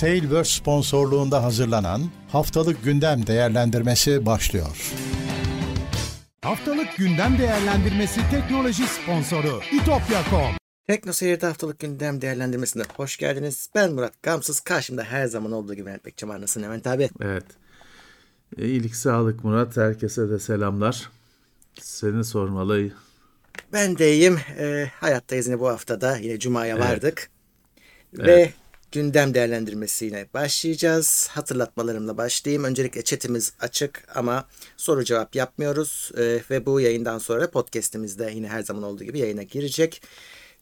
Tailverse sponsorluğunda hazırlanan Haftalık Gündem Değerlendirmesi başlıyor. Haftalık Gündem Değerlendirmesi teknoloji sponsoru itopya.com Tekno Seyir'de haftalık gündem değerlendirmesine hoş geldiniz. Ben Murat Gamsız. Karşımda her zaman olduğu gibi Mehmet Bekçam Arnasın Levent abi. Evet. İyilik sağlık Murat. Herkese de selamlar. Seni sormalı. Ben de iyiyim. Ee, hayattayız yine bu haftada. Yine Cuma'ya Evet. vardık. Evet. Ve gündem değerlendirmesiyle başlayacağız. Hatırlatmalarımla başlayayım. Öncelikle chatimiz açık ama soru cevap yapmıyoruz. Ee, ve bu yayından sonra podcastimizde yine her zaman olduğu gibi yayına girecek.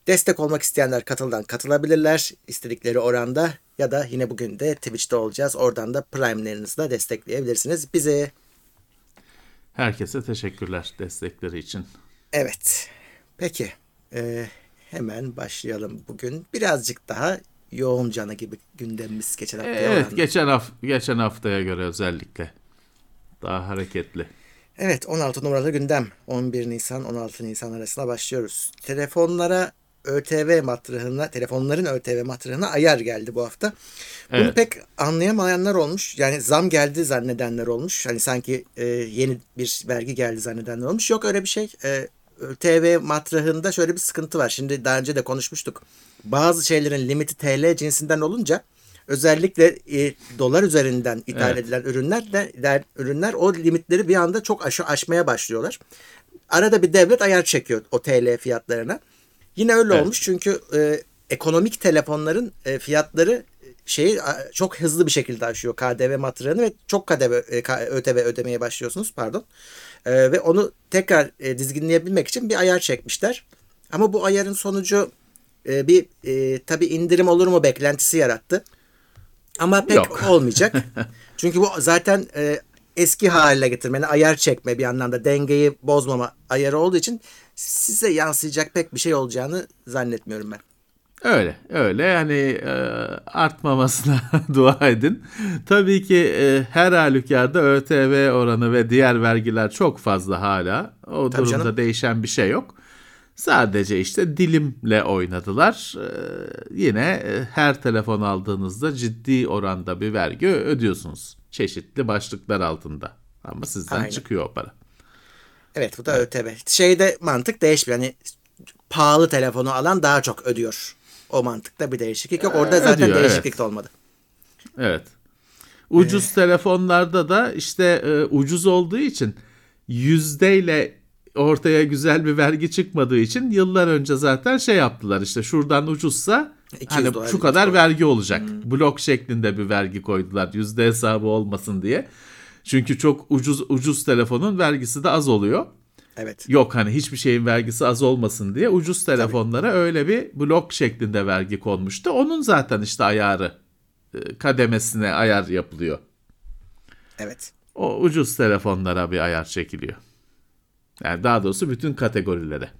Destek olmak isteyenler katıldan katılabilirler istedikleri oranda ya da yine bugün de Twitch'te olacağız. Oradan da Prime'lerinizle destekleyebilirsiniz bizi. Herkese teşekkürler destekleri için. Evet. Peki. Ee, hemen başlayalım bugün. Birazcık daha yoğun cana gibi gündemimiz geçen hafta. Evet, geçen haf geçen haftaya göre özellikle daha hareketli. Evet 16 numaralı gündem. 11 Nisan 16 Nisan arasında başlıyoruz. Telefonlara ÖTV matrahına, telefonların ÖTV matrahına ayar geldi bu hafta. Bunu Evet. pek anlayamayanlar olmuş. Yani zam geldi zannedenler olmuş. Hani sanki e, yeni bir vergi geldi zannedenler olmuş. Yok öyle bir şey. E, ÖTV matrahında şöyle bir sıkıntı var. Şimdi daha önce de konuşmuştuk. Bazı şeylerin limiti TL cinsinden olunca özellikle e, dolar üzerinden ithal Evet. edilen ürünler de, de- ürünler o limitleri bir anda çok aşı, aşmaya başlıyorlar. Arada bir devlet ayar çekiyor o TL fiyatlarına. Yine öyle Evet. olmuş çünkü e, ekonomik telefonların e, fiyatları şeyi çok hızlı bir şekilde aşıyor KDV matrağını ve çok KDV e, ÖTV ödemeye başlıyorsunuz pardon. E, ve onu tekrar e, dizginleyebilmek için bir ayar çekmişler. Ama bu ayarın sonucu e, bir e, tabi indirim olur mu beklentisi yarattı. Ama pek Yok. olmayacak. Çünkü bu zaten e, eski haline getirme, yani ayar çekme bir anlamda dengeyi bozmama ayarı olduğu için size yansıyacak pek bir şey olacağını zannetmiyorum ben. Öyle, öyle yani e, artmamasına dua edin. Tabii ki e, her halükarda ÖTV oranı ve diğer vergiler çok fazla hala. O Tabii durumda canım. değişen bir şey yok. Sadece işte dilimle oynadılar. E, yine e, her telefon aldığınızda ciddi oranda bir vergi ödüyorsunuz. Çeşitli başlıklar altında. Ama sizden Aynen. çıkıyor o para. Evet bu da ÖTV. Şeyde mantık değişmiyor. Yani pahalı telefonu alan daha çok ödüyor. O mantıkta bir değişiklik yok. Orada zaten ödüyor, değişiklik evet. de olmadı. Evet. Ucuz telefonlarda da işte e, ucuz olduğu için yüzdeyle ortaya güzel bir vergi çıkmadığı için yıllar önce zaten şey yaptılar işte şuradan ucuzsa 200 hani dolar şu kadar vergi olacak. Blok şeklinde bir vergi koydular yüzde hesabı olmasın diye. Çünkü çok ucuz ucuz telefonun vergisi de az oluyor. Evet. Yok hani hiçbir şeyin vergisi az olmasın diye ucuz telefonlara öyle bir blok şeklinde vergi konmuştu. Onun zaten işte ayarı e, kademesine ayar yapılıyor. Evet. O ucuz telefonlara bir ayar çekiliyor. Yani daha doğrusu bütün kategorilere.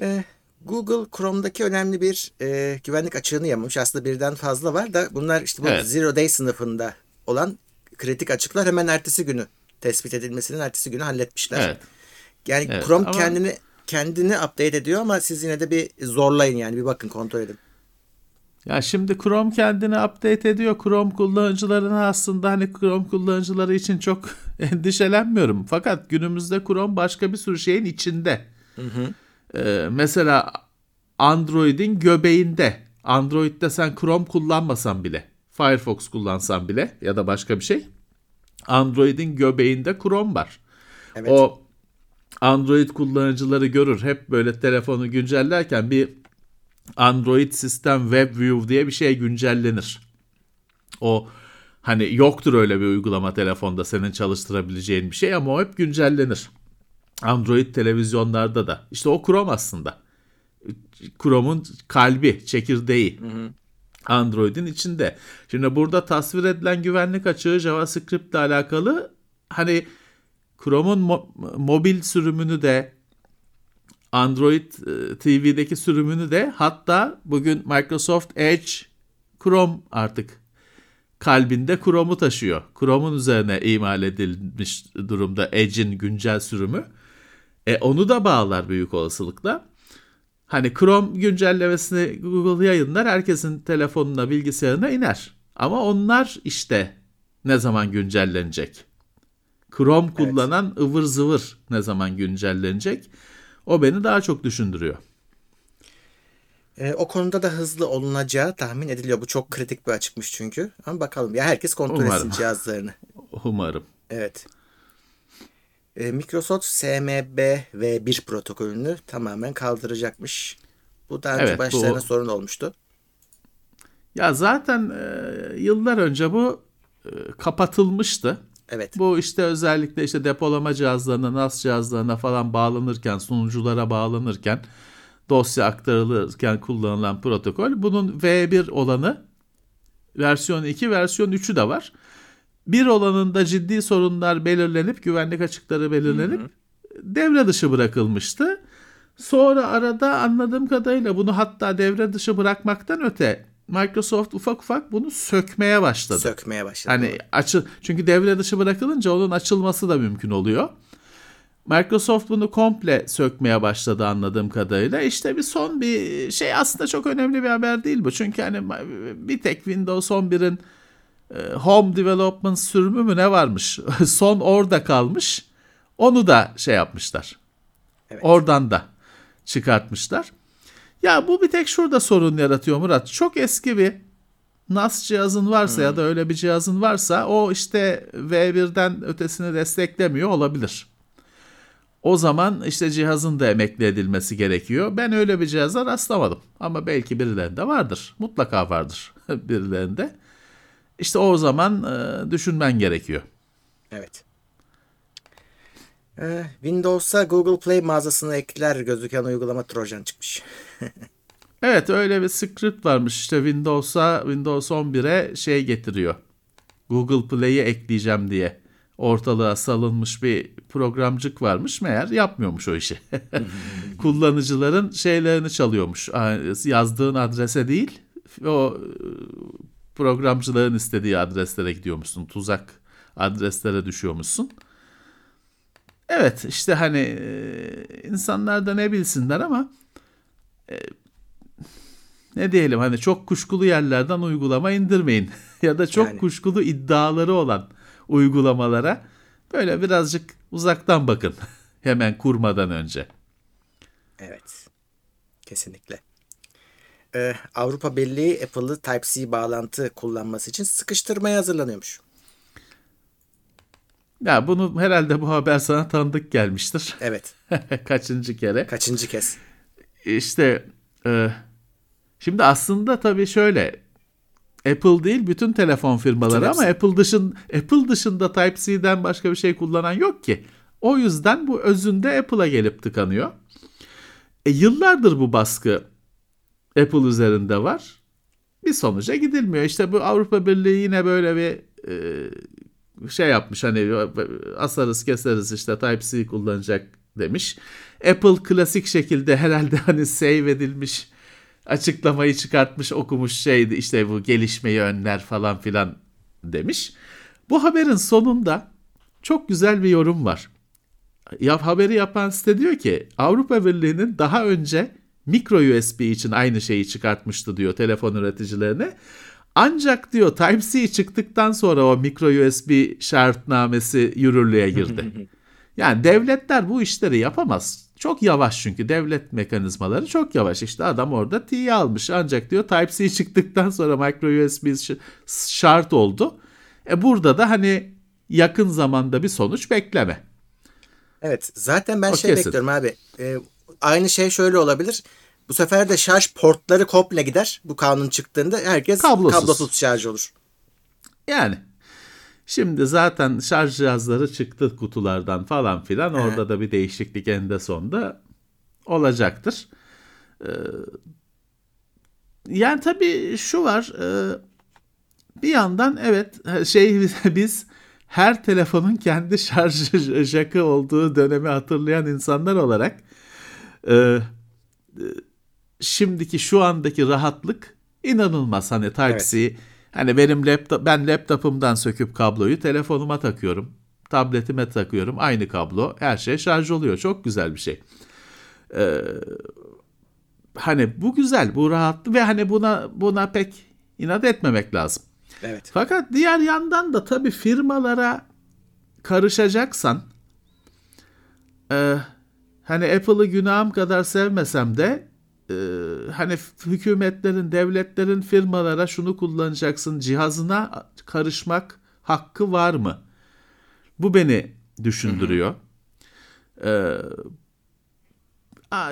Ee, Google Chrome'daki önemli bir e, güvenlik açığını yamamış. Aslında birden fazla var da bunlar işte bu Evet. Zero Day sınıfında olan kritik açıklar hemen ertesi günü tespit edilmesinin ertesi günü halletmişler. Evet. Yani Evet, Chrome ama- kendini kendini update ediyor ama siz yine de bir zorlayın yani bir bakın kontrol edin. Ya şimdi Chrome kendini update ediyor. Chrome kullanıcılarına aslında hani Chrome kullanıcıları için çok endişelenmiyorum. Fakat günümüzde Chrome başka bir sürü şeyin içinde. Ee, mesela Android'in göbeğinde. Android'de sen Chrome kullanmasan bile, Firefox kullansan bile ya da başka bir şey. Android'in göbeğinde Chrome var. Evet. O Android kullanıcıları görür. Hep böyle telefonu güncellerken bir Android System Web View diye bir şey güncellenir. O hani yoktur öyle bir uygulama telefonda senin çalıştırabileceğin bir şey ama o hep güncellenir. Android televizyonlarda da. İşte o Chrome aslında. Chrome'un kalbi, çekirdeği. Android'in içinde. Şimdi burada tasvir edilen güvenlik açığı JavaScript ile alakalı hani Chrome'un mo- mobil sürümünü de Android e, TV'deki sürümünü de hatta bugün Microsoft Edge Chrome artık kalbinde Chrome'u taşıyor. Chrome'un üzerine imal edilmiş durumda Edge'in güncel sürümü. E, onu da bağlar büyük olasılıkla. Hani Chrome güncellemesini Google yayınlar, herkesin telefonuna, bilgisayarına iner. Ama onlar işte ne zaman güncellenecek? Chrome kullanan evet. ıvır zıvır ne zaman güncellenecek? O beni daha çok düşündürüyor. E, o konuda da hızlı olunacağı tahmin ediliyor. Bu çok kritik bir açıkmış çünkü. Ama bakalım ya herkes kontrol Umarım. etsin cihazlarını. Umarım. Evet. E, Microsoft SMB v1 protokolünü tamamen kaldıracakmış. Bu daha önce evet, başlarına bu... sorun olmuştu. Ya zaten e, yıllar önce bu e, kapatılmıştı. Evet. Bu işte özellikle işte depolama cihazlarına, NAS cihazlarına falan bağlanırken, sunuculara bağlanırken, dosya aktarılırken kullanılan protokol. Bunun V1 olanı versiyon 2, versiyon 3'ü de var. Bir olanında ciddi sorunlar belirlenip, güvenlik açıkları belirlenip hı hı. devre dışı bırakılmıştı. Sonra arada anladığım kadarıyla bunu hatta devre dışı bırakmaktan öte Microsoft ufak ufak bunu sökmeye başladı. Sökmeye başladı. Hani açıl çünkü devre dışı bırakılınca onun açılması da mümkün oluyor. Microsoft bunu komple sökmeye başladı anladığım kadarıyla. İşte bir son bir şey aslında çok önemli bir haber değil bu. Çünkü hani bir tek Windows 11'in e, Home Development sürümü mü ne varmış? son orada kalmış. Onu da şey yapmışlar. Evet. Oradan da çıkartmışlar. Ya bu bir tek şurada sorun yaratıyor Murat. Çok eski bir NAS cihazın varsa hmm. ya da öyle bir cihazın varsa o işte V1'den ötesini desteklemiyor olabilir. O zaman işte cihazın da emekli edilmesi gerekiyor. Ben öyle bir cihaza rastlamadım. Ama belki birilerinde vardır. Mutlaka vardır birilerinde. İşte o zaman e, düşünmen gerekiyor. Evet. Ee, Windows'a Google Play mağazasına ekler gözüken uygulama Trojan çıkmış. evet öyle bir script varmış işte Windows'a Windows 11'e şey getiriyor. Google Play'i ekleyeceğim diye ortalığa salınmış bir programcık varmış. Meğer yapmıyormuş o işi. Kullanıcıların şeylerini çalıyormuş. Yazdığın adrese değil o e, programcıların istediği adreslere gidiyormuşsun. Tuzak adreslere düşüyormuşsun. Evet işte hani e, insanlar da ne bilsinler ama e, ne diyelim hani çok kuşkulu yerlerden uygulama indirmeyin ya da çok yani. kuşkulu iddiaları olan uygulamalara böyle birazcık uzaktan bakın hemen kurmadan önce. Evet. Kesinlikle. Ee, Avrupa Birliği Apple'ı Type-C bağlantı kullanması için sıkıştırmaya hazırlanıyormuş. Ya bunu herhalde bu haber sana tanıdık gelmiştir. Evet. Kaçıncı kere? Kaçıncı kez? İşte e, şimdi aslında tabii şöyle Apple değil bütün telefon firmaları bütün ama Apple dışın Apple dışında Type-C'den başka bir şey kullanan yok ki. O yüzden bu özünde Apple'a gelip tıkanıyor. E, yıllardır bu baskı Apple üzerinde var. Bir sonuca gidilmiyor. İşte bu Avrupa Birliği yine böyle bir e, şey yapmış hani asarız keseriz işte Type-C kullanacak demiş. Apple klasik şekilde herhalde hani save edilmiş açıklamayı çıkartmış okumuş şeydi işte bu gelişmeyi önler falan filan demiş. Bu haberin sonunda çok güzel bir yorum var. Ya haberi yapan site diyor ki Avrupa Birliği'nin daha önce micro USB için aynı şeyi çıkartmıştı diyor telefon üreticilerine. Ancak diyor Type-C çıktıktan sonra o micro USB şartnamesi yürürlüğe girdi. yani devletler bu işleri yapamaz. Çok yavaş çünkü devlet mekanizmaları çok yavaş. İşte adam orada T'yi almış ancak diyor Type-C çıktıktan sonra micro USB şart oldu. E burada da hani yakın zamanda bir sonuç bekleme. Evet zaten ben o şey kesin. bekliyorum abi. Ee, aynı şey şöyle olabilir. Bu sefer de şarj portları komple gider. Bu kanun çıktığında herkes kablosuz, kablosuz şarj olur. Yani şimdi zaten şarj cihazları çıktı kutulardan falan filan. He. Orada da bir değişiklik eninde sonunda olacaktır. Ee, yani tabii şu var. E, bir yandan evet şey biz her telefonun kendi şarj jakı olduğu dönemi hatırlayan insanlar olarak e, şimdiki şu andaki rahatlık inanılmaz. Hani Type-C evet. hani benim laptop ben laptopumdan söküp kabloyu telefonuma takıyorum. Tabletime takıyorum. Aynı kablo. Her şey şarj oluyor. Çok güzel bir şey. Ee, hani bu güzel, bu rahatlı ve hani buna buna pek inat etmemek lazım. Evet. Fakat diğer yandan da tabii firmalara karışacaksan e, hani Apple'ı günahım kadar sevmesem de e, hani hükümetlerin, devletlerin firmalara şunu kullanacaksın cihazına karışmak hakkı var mı? Bu beni düşündürüyor. Ee,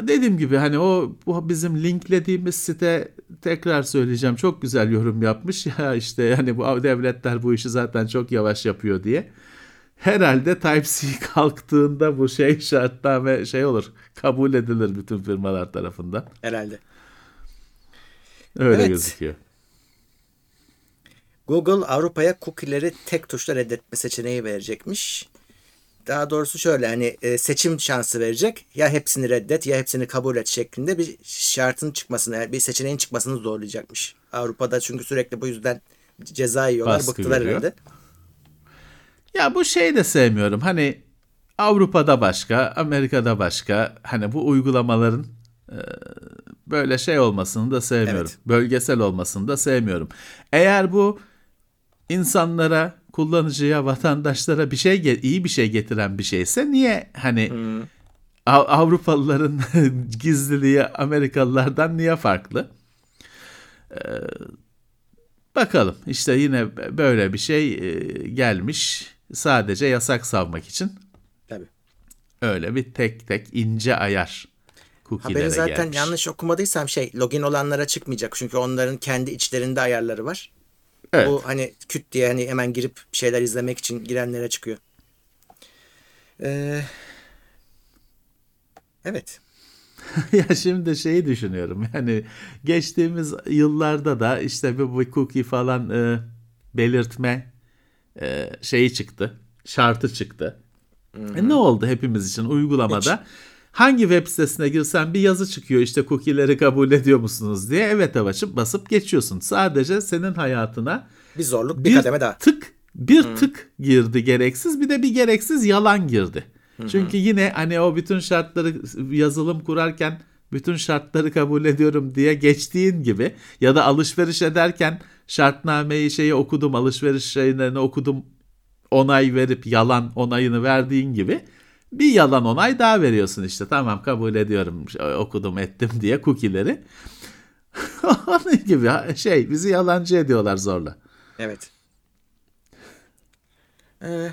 dediğim gibi hani o bu bizim linklediğimiz site tekrar söyleyeceğim çok güzel yorum yapmış ya işte yani bu devletler bu işi zaten çok yavaş yapıyor diye. Herhalde Type-C kalktığında bu şey şartname şey olur kabul edilir bütün firmalar tarafından. Herhalde. Öyle evet. gözüküyor. Google Avrupa'ya cookie'leri tek tuşla reddetme seçeneği verecekmiş. Daha doğrusu şöyle hani e, seçim şansı verecek. Ya hepsini reddet ya hepsini kabul et şeklinde bir şartın çıkmasını, bir seçeneğin çıkmasını zorlayacakmış. Avrupa'da çünkü sürekli bu yüzden ceza yiyorlar, Baskı bıktılar herhalde. Ya bu şeyi de sevmiyorum. Hani Avrupa'da başka, Amerika'da başka. Hani bu uygulamaların e, böyle şey olmasını da sevmiyorum. Evet. Bölgesel olmasını da sevmiyorum. Eğer bu insanlara, kullanıcıya, vatandaşlara bir şey iyi bir şey getiren bir şeyse niye hani hmm. Avrupalıların gizliliği Amerikalılardan niye farklı? Ee, bakalım işte yine böyle bir şey e, gelmiş sadece yasak savmak için. Tabii. Öyle bir tek tek ince ayar Haberi zaten gelmiş. yanlış okumadıysam şey login olanlara çıkmayacak çünkü onların kendi içlerinde ayarları var. Evet. Bu hani küt diye hani hemen girip şeyler izlemek için girenlere çıkıyor. Ee, evet. ya şimdi şeyi düşünüyorum yani geçtiğimiz yıllarda da işte bir, bir cookie falan e, belirtme e, şeyi çıktı şartı çıktı. E, ne oldu hepimiz için uygulamada? Hiç. Hangi web sitesine girsen bir yazı çıkıyor işte cookie'leri kabul ediyor musunuz diye. Evet açıp basıp geçiyorsun. Sadece senin hayatına bir zorluk bir, bir kademe daha. Tık bir hmm. tık girdi gereksiz bir de bir gereksiz yalan girdi. Hmm. Çünkü yine hani o bütün şartları yazılım kurarken bütün şartları kabul ediyorum diye geçtiğin gibi ya da alışveriş ederken şartnameyi şeyi okudum alışveriş şeylerini okudum onay verip yalan onayını verdiğin gibi bir yalan onay daha veriyorsun işte. Tamam kabul ediyorum okudum ettim diye cookie'leri. Onun gibi şey bizi yalancı ediyorlar zorla. Evet. Ee,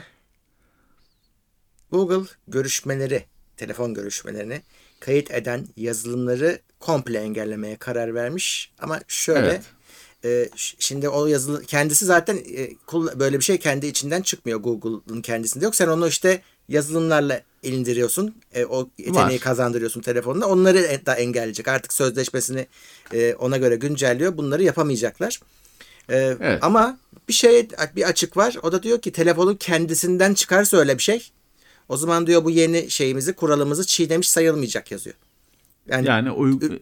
Google görüşmeleri, telefon görüşmelerini kayıt eden yazılımları komple engellemeye karar vermiş. Ama şöyle evet. E, şimdi o yazılı kendisi zaten e, böyle bir şey kendi içinden çıkmıyor Google'ın kendisinde yok. Sen onu işte yazılımlarla indiriyorsun. E, o yeteneği Var. kazandırıyorsun telefonuna. Onları da engelleyecek. Artık sözleşmesini e, ona göre güncelliyor. Bunları yapamayacaklar. E, evet. Ama bir şey bir açık var. O da diyor ki telefonun kendisinden çıkarsa öyle bir şey. O zaman diyor bu yeni şeyimizi, kuralımızı çiğnemiş sayılmayacak yazıyor. Yani yani,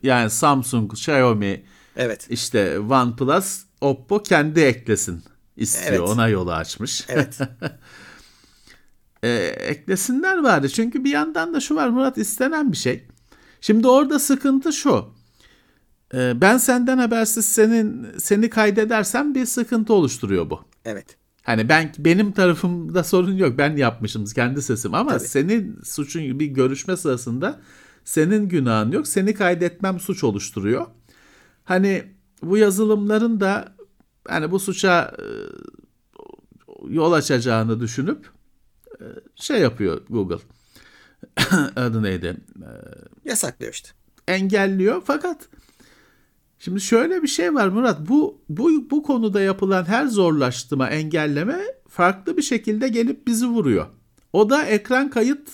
yani Samsung, Xiaomi, evet. işte OnePlus, Oppo kendi eklesin istiyor. Evet. Ona yolu açmış. Evet. e, eklesinler bari. Çünkü bir yandan da şu var Murat istenen bir şey. Şimdi orada sıkıntı şu. E, ben senden habersiz senin seni kaydedersem bir sıkıntı oluşturuyor bu. Evet. Hani ben benim tarafımda sorun yok. Ben yapmışım kendi sesim ama Tabii. senin suçun bir görüşme sırasında senin günahın yok. Seni kaydetmem suç oluşturuyor. Hani bu yazılımların da hani bu suça e, yol açacağını düşünüp şey yapıyor Google. Adı neydi? Yasaklıyor işte. Engelliyor fakat şimdi şöyle bir şey var Murat. Bu bu bu konuda yapılan her zorlaştırma, engelleme farklı bir şekilde gelip bizi vuruyor. O da ekran kayıt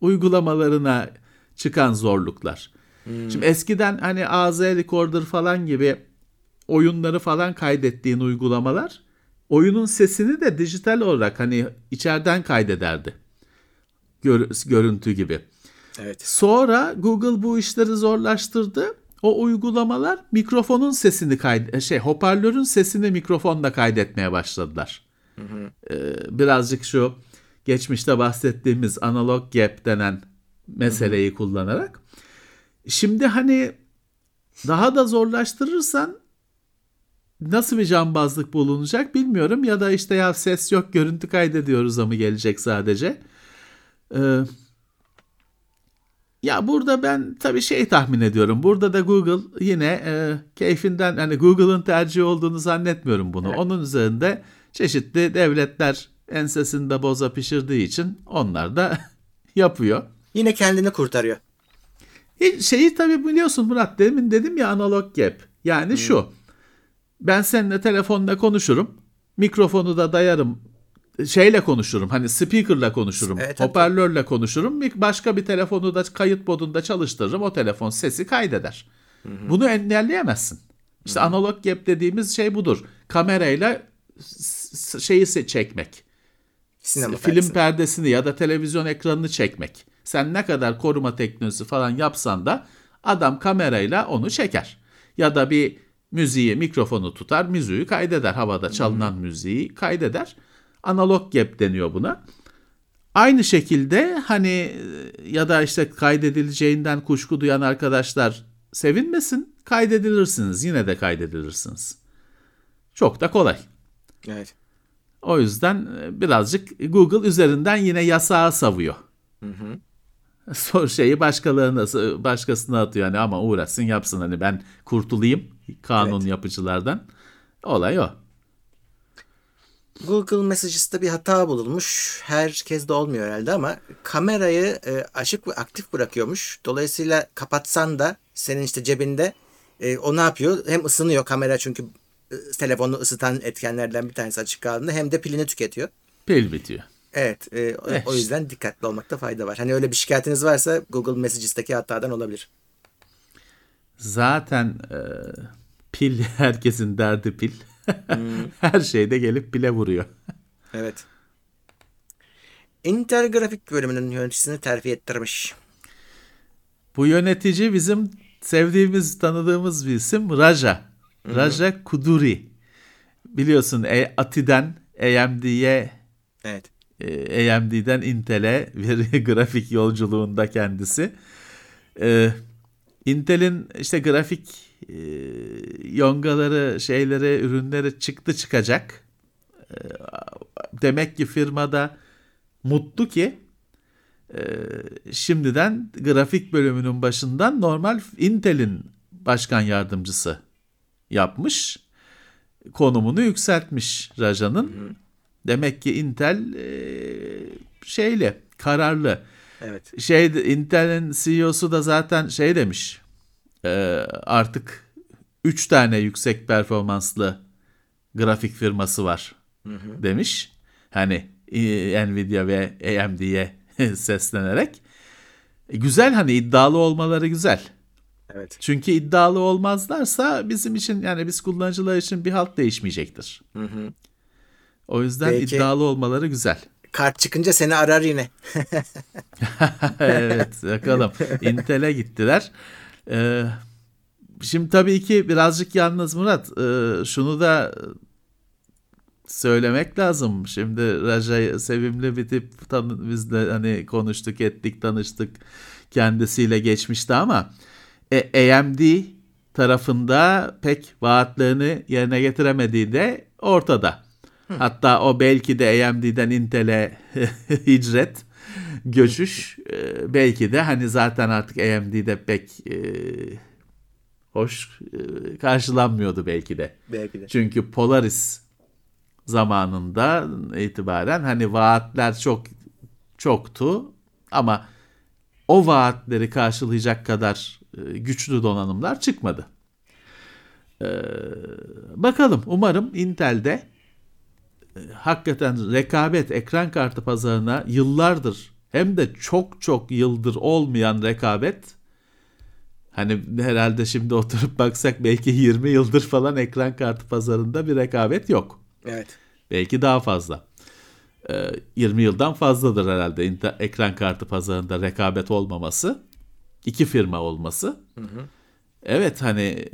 uygulamalarına çıkan zorluklar. Hmm. Şimdi eskiden hani AZ Recorder falan gibi oyunları falan kaydettiğin uygulamalar oyunun sesini de dijital olarak hani içeriden kaydederdi. Gör, görüntü gibi. Evet. Sonra Google bu işleri zorlaştırdı. O uygulamalar mikrofonun sesini kaydet şey hoparlörün sesini mikrofonla kaydetmeye başladılar. Hı hı. Ee, birazcık şu geçmişte bahsettiğimiz analog gap denen meseleyi hı hı. kullanarak. Şimdi hani daha da zorlaştırırsan nasıl bir cambazlık bulunacak bilmiyorum. Ya da işte ya ses yok görüntü kaydediyoruz ama gelecek sadece. Ee, ya burada ben tabii şey tahmin ediyorum. Burada da Google yine e, keyfinden hani Google'ın tercihi olduğunu zannetmiyorum bunu. Onun üzerinde çeşitli devletler ensesinde boza pişirdiği için onlar da yapıyor. Yine kendini kurtarıyor. Hiç- Şeyi tabii biliyorsun Murat demin dedim ya analog gap. Yani şu. Ben seninle telefonla konuşurum. Mikrofonu da dayarım. Şeyle konuşurum. Hani speaker'la konuşurum. Evet, hoparlörle konuşurum. Bir başka bir telefonu da kayıt modunda çalıştırırım. O telefon sesi kaydeder. Bunu engelleyemezsin. İşte analog gap dediğimiz şey budur. Kamerayla şeyi çekmek. Sinema film perdesi. perdesini ya da televizyon ekranını çekmek. Sen ne kadar koruma teknolojisi falan yapsan da adam kamerayla onu çeker. Ya da bir müziği, mikrofonu tutar, müziği kaydeder. Havada çalınan müziği kaydeder. Analog gap deniyor buna. Aynı şekilde hani e, ya da işte kaydedileceğinden kuşku duyan arkadaşlar sevinmesin. Kaydedilirsiniz. Yine de kaydedilirsiniz. Çok da kolay. Evet. O yüzden e, birazcık Google üzerinden yine yasağı savuyor. Sor şeyi başkalarına başkasına atıyor hani ama uğraşsın yapsın hani ben kurtulayım kanun yapıcılardan. Olay o. Google Messages'ta bir hata bulunmuş. Herkes de olmuyor herhalde ama kamerayı e, açık ve aktif bırakıyormuş. Dolayısıyla kapatsan da senin işte cebinde e, o ne yapıyor? Hem ısınıyor kamera çünkü e, telefonu ısıtan etkenlerden bir tanesi açık kaldığında hem de pilini tüketiyor. Pil bitiyor. Evet, e, o- Eh o yüzden dikkatli olmakta fayda var. Hani öyle bir şikayetiniz varsa Google Messages'taki hatadan olabilir. Zaten e, pil herkesin derdi pil. Her şeyde gelip pile vuruyor. Evet. Intel grafik bölümünün yöneticisini terfi ettirmiş. Bu yönetici bizim sevdiğimiz, tanıdığımız bir isim Raja. Raja Kuduri. Biliyorsun e, Ati'den AMD'ye Evet. E, AMD'den Intel'e bir grafik yolculuğunda kendisi. E, Intel'in işte grafik e, yongaları, şeyleri, ürünleri çıktı çıkacak. E, demek ki firmada mutlu ki e, şimdiden grafik bölümünün başından normal Intel'in başkan yardımcısı yapmış. Konumunu yükseltmiş Raja'nın. Demek ki Intel e, şeyli, kararlı. Evet. Şey Intel'in CEO'su da zaten şey demiş. e, artık 3 tane yüksek performanslı grafik firması var demiş. Hani e, Nvidia ve AMD'ye seslenerek. E, güzel hani iddialı olmaları güzel. Evet. Çünkü iddialı olmazlarsa bizim için yani biz kullanıcılar için bir halt değişmeyecektir. O yüzden Belki- iddialı olmaları güzel. Kart çıkınca seni arar yine. evet bakalım. Intel'e gittiler. Ee, şimdi tabii ki birazcık yalnız Murat. e, şunu da söylemek lazım. Şimdi Raja sevimli bir tip. Tanı, biz de hani konuştuk ettik tanıştık kendisiyle geçmişti ama e, AMD tarafında pek vaatlerini yerine getiremediği de ortada. Hatta o belki de AMD'den Intel'e hicret, göçüş e, belki de hani zaten artık AMD'de pek e, hoş e, karşılanmıyordu belki de. Belki de. Çünkü Polaris zamanında itibaren hani vaatler çok çoktu ama o vaatleri karşılayacak kadar e, güçlü donanımlar çıkmadı. Ee, bakalım umarım Intel'de hakikaten rekabet ekran kartı pazarına yıllardır hem de çok çok yıldır olmayan rekabet hani herhalde şimdi oturup baksak belki 20 yıldır falan ekran kartı pazarında bir rekabet yok. Evet. Belki daha fazla. Ee, 20 yıldan fazladır herhalde ekran kartı pazarında rekabet olmaması. iki firma olması. Evet hani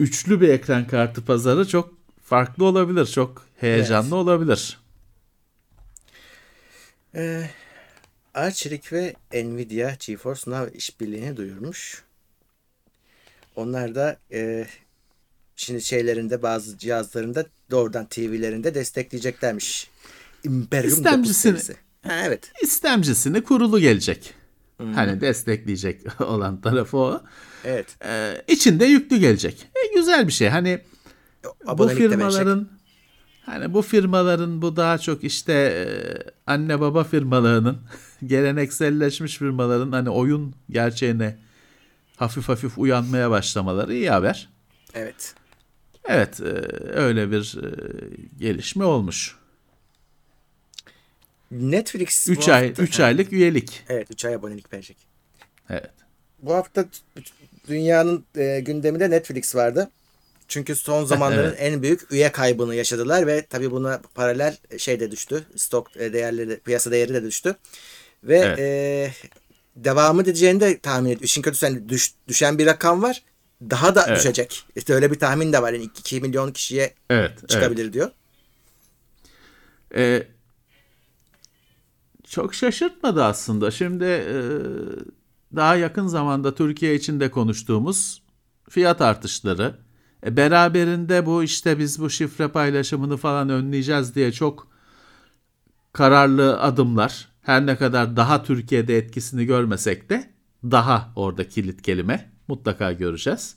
üçlü bir ekran kartı pazarı çok farklı olabilir. Çok heyecanlı Evet. olabilir. Ee, Arçelik ve Nvidia GeForce Now işbirliğini duyurmuş. Onlar da e, şimdi şeylerinde bazı cihazlarında doğrudan TV'lerinde destekleyeceklermiş. Imperium İstemcisini- 9 serisi. Ha, evet. İstemcisini kurulu gelecek. Hani destekleyecek olan tarafı o. Evet. Ee, içinde yüklü gelecek. E, güzel bir şey. Hani bu Abonelik verecek. firmaların hani bu firmaların bu daha çok işte e, anne baba firmalarının gelenekselleşmiş firmaların hani oyun gerçeğine hafif hafif uyanmaya başlamaları iyi haber. Evet. Evet, e, öyle bir e, gelişme olmuş. Netflix 3 bu ay hafta- 3 aylık üyelik. Evet 3 ay abonelik verecek. Evet. Bu hafta dünyanın e, gündeminde Netflix vardı. Çünkü son zamanların Evet. en büyük üye kaybını yaşadılar ve tabii buna paralel şey de düştü. Stok e, değerleri, de- piyasa değeri de düştü. Ve Evet. e, devamı edeceğini de tahmin ediyor. İşin kötüsü hani düş- düşen bir rakam var. Daha da Evet. düşecek. İşte öyle bir tahmin de var. Yani 2 milyon kişiye Evet. evet. çıkabilir diyor. E, çok şaşırtmadı aslında. Şimdi e, daha yakın zamanda Türkiye için de konuştuğumuz fiyat artışları. E, beraberinde bu işte biz bu şifre paylaşımını falan önleyeceğiz diye çok kararlı adımlar. Her ne kadar daha Türkiye'de etkisini görmesek de daha orada kilit kelime mutlaka göreceğiz.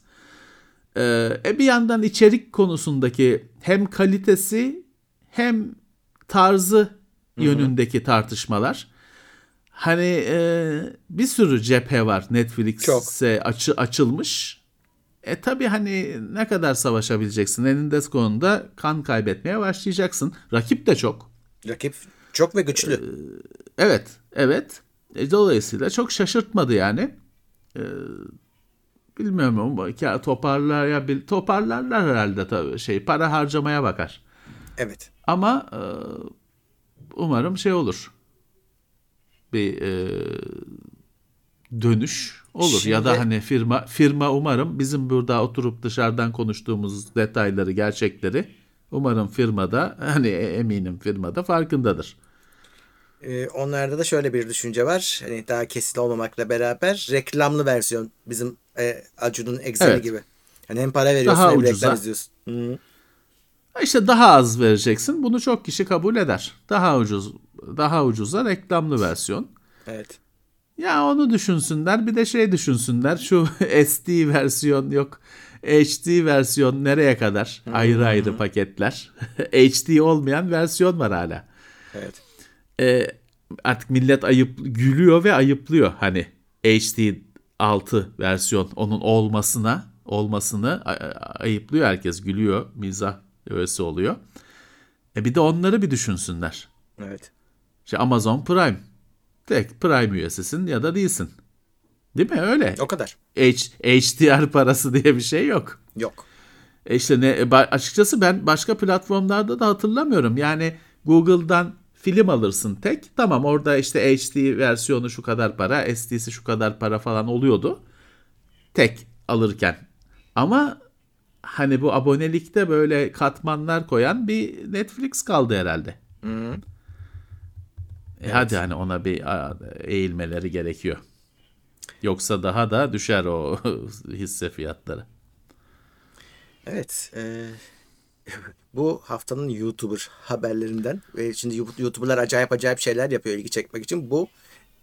Ee, bir yandan içerik konusundaki hem kalitesi hem tarzı yönündeki tartışmalar. Hani e, bir sürü cephe var Netflix'e açı, açılmış. E tabi hani ne kadar savaşabileceksin? Eninde sonunda kan kaybetmeye başlayacaksın. Rakip de çok. Rakip çok ve güçlü. Evet, evet. E, dolayısıyla çok şaşırtmadı yani. E, bilmiyorum ama ya toparlar ya bil- toparlarlar herhalde tabii şey para harcamaya bakar. evet. Ama e, umarım şey olur. Bir e, dönüş olur ya da Şimdi- hani firma firma umarım bizim burada oturup dışarıdan konuştuğumuz detayları, gerçekleri umarım firmada hani eminim firmada farkındadır. Ee, onlarda da şöyle bir düşünce var. Hani daha kesin olmamakla beraber reklamlı versiyon bizim e, Acun'un Excel'i Evet. gibi. Hani hem para veriyorsun Daha hem ucuza. reklam izliyorsun. Hı. İşte daha az vereceksin. Bunu çok kişi kabul eder. Daha ucuz, daha ucuza reklamlı versiyon. Evet. Ya onu düşünsünler. Bir de şey düşünsünler. Şu SD versiyon yok. HD versiyon nereye kadar? Ayrı ayrı paketler. HD olmayan versiyon var hala. Evet. Ee, artık millet ayıp gülüyor ve ayıplıyor hani HD 6 versiyon onun olmasına olmasını ayıplıyor herkes gülüyor mizah öğesi oluyor. E bir de onları bir düşünsünler. Evet. İşte Amazon Prime. Tek Prime üyesisin ya da değilsin. Değil mi öyle? O kadar. H, HDR parası diye bir şey yok. Yok. E işte ne e, açıkçası ben başka platformlarda da hatırlamıyorum. Yani Google'dan film alırsın tek. Tamam orada işte HD versiyonu şu kadar para, SD'si şu kadar para falan oluyordu. Tek alırken. Ama hani bu abonelikte böyle katmanlar koyan bir Netflix kaldı herhalde. E hadi hani ona bir eğilmeleri gerekiyor. Yoksa daha da düşer o hisse fiyatları. Evet. e, bu haftanın YouTuber haberlerinden ve şimdi YouTuber'lar acayip acayip şeyler yapıyor ilgi çekmek için. Bu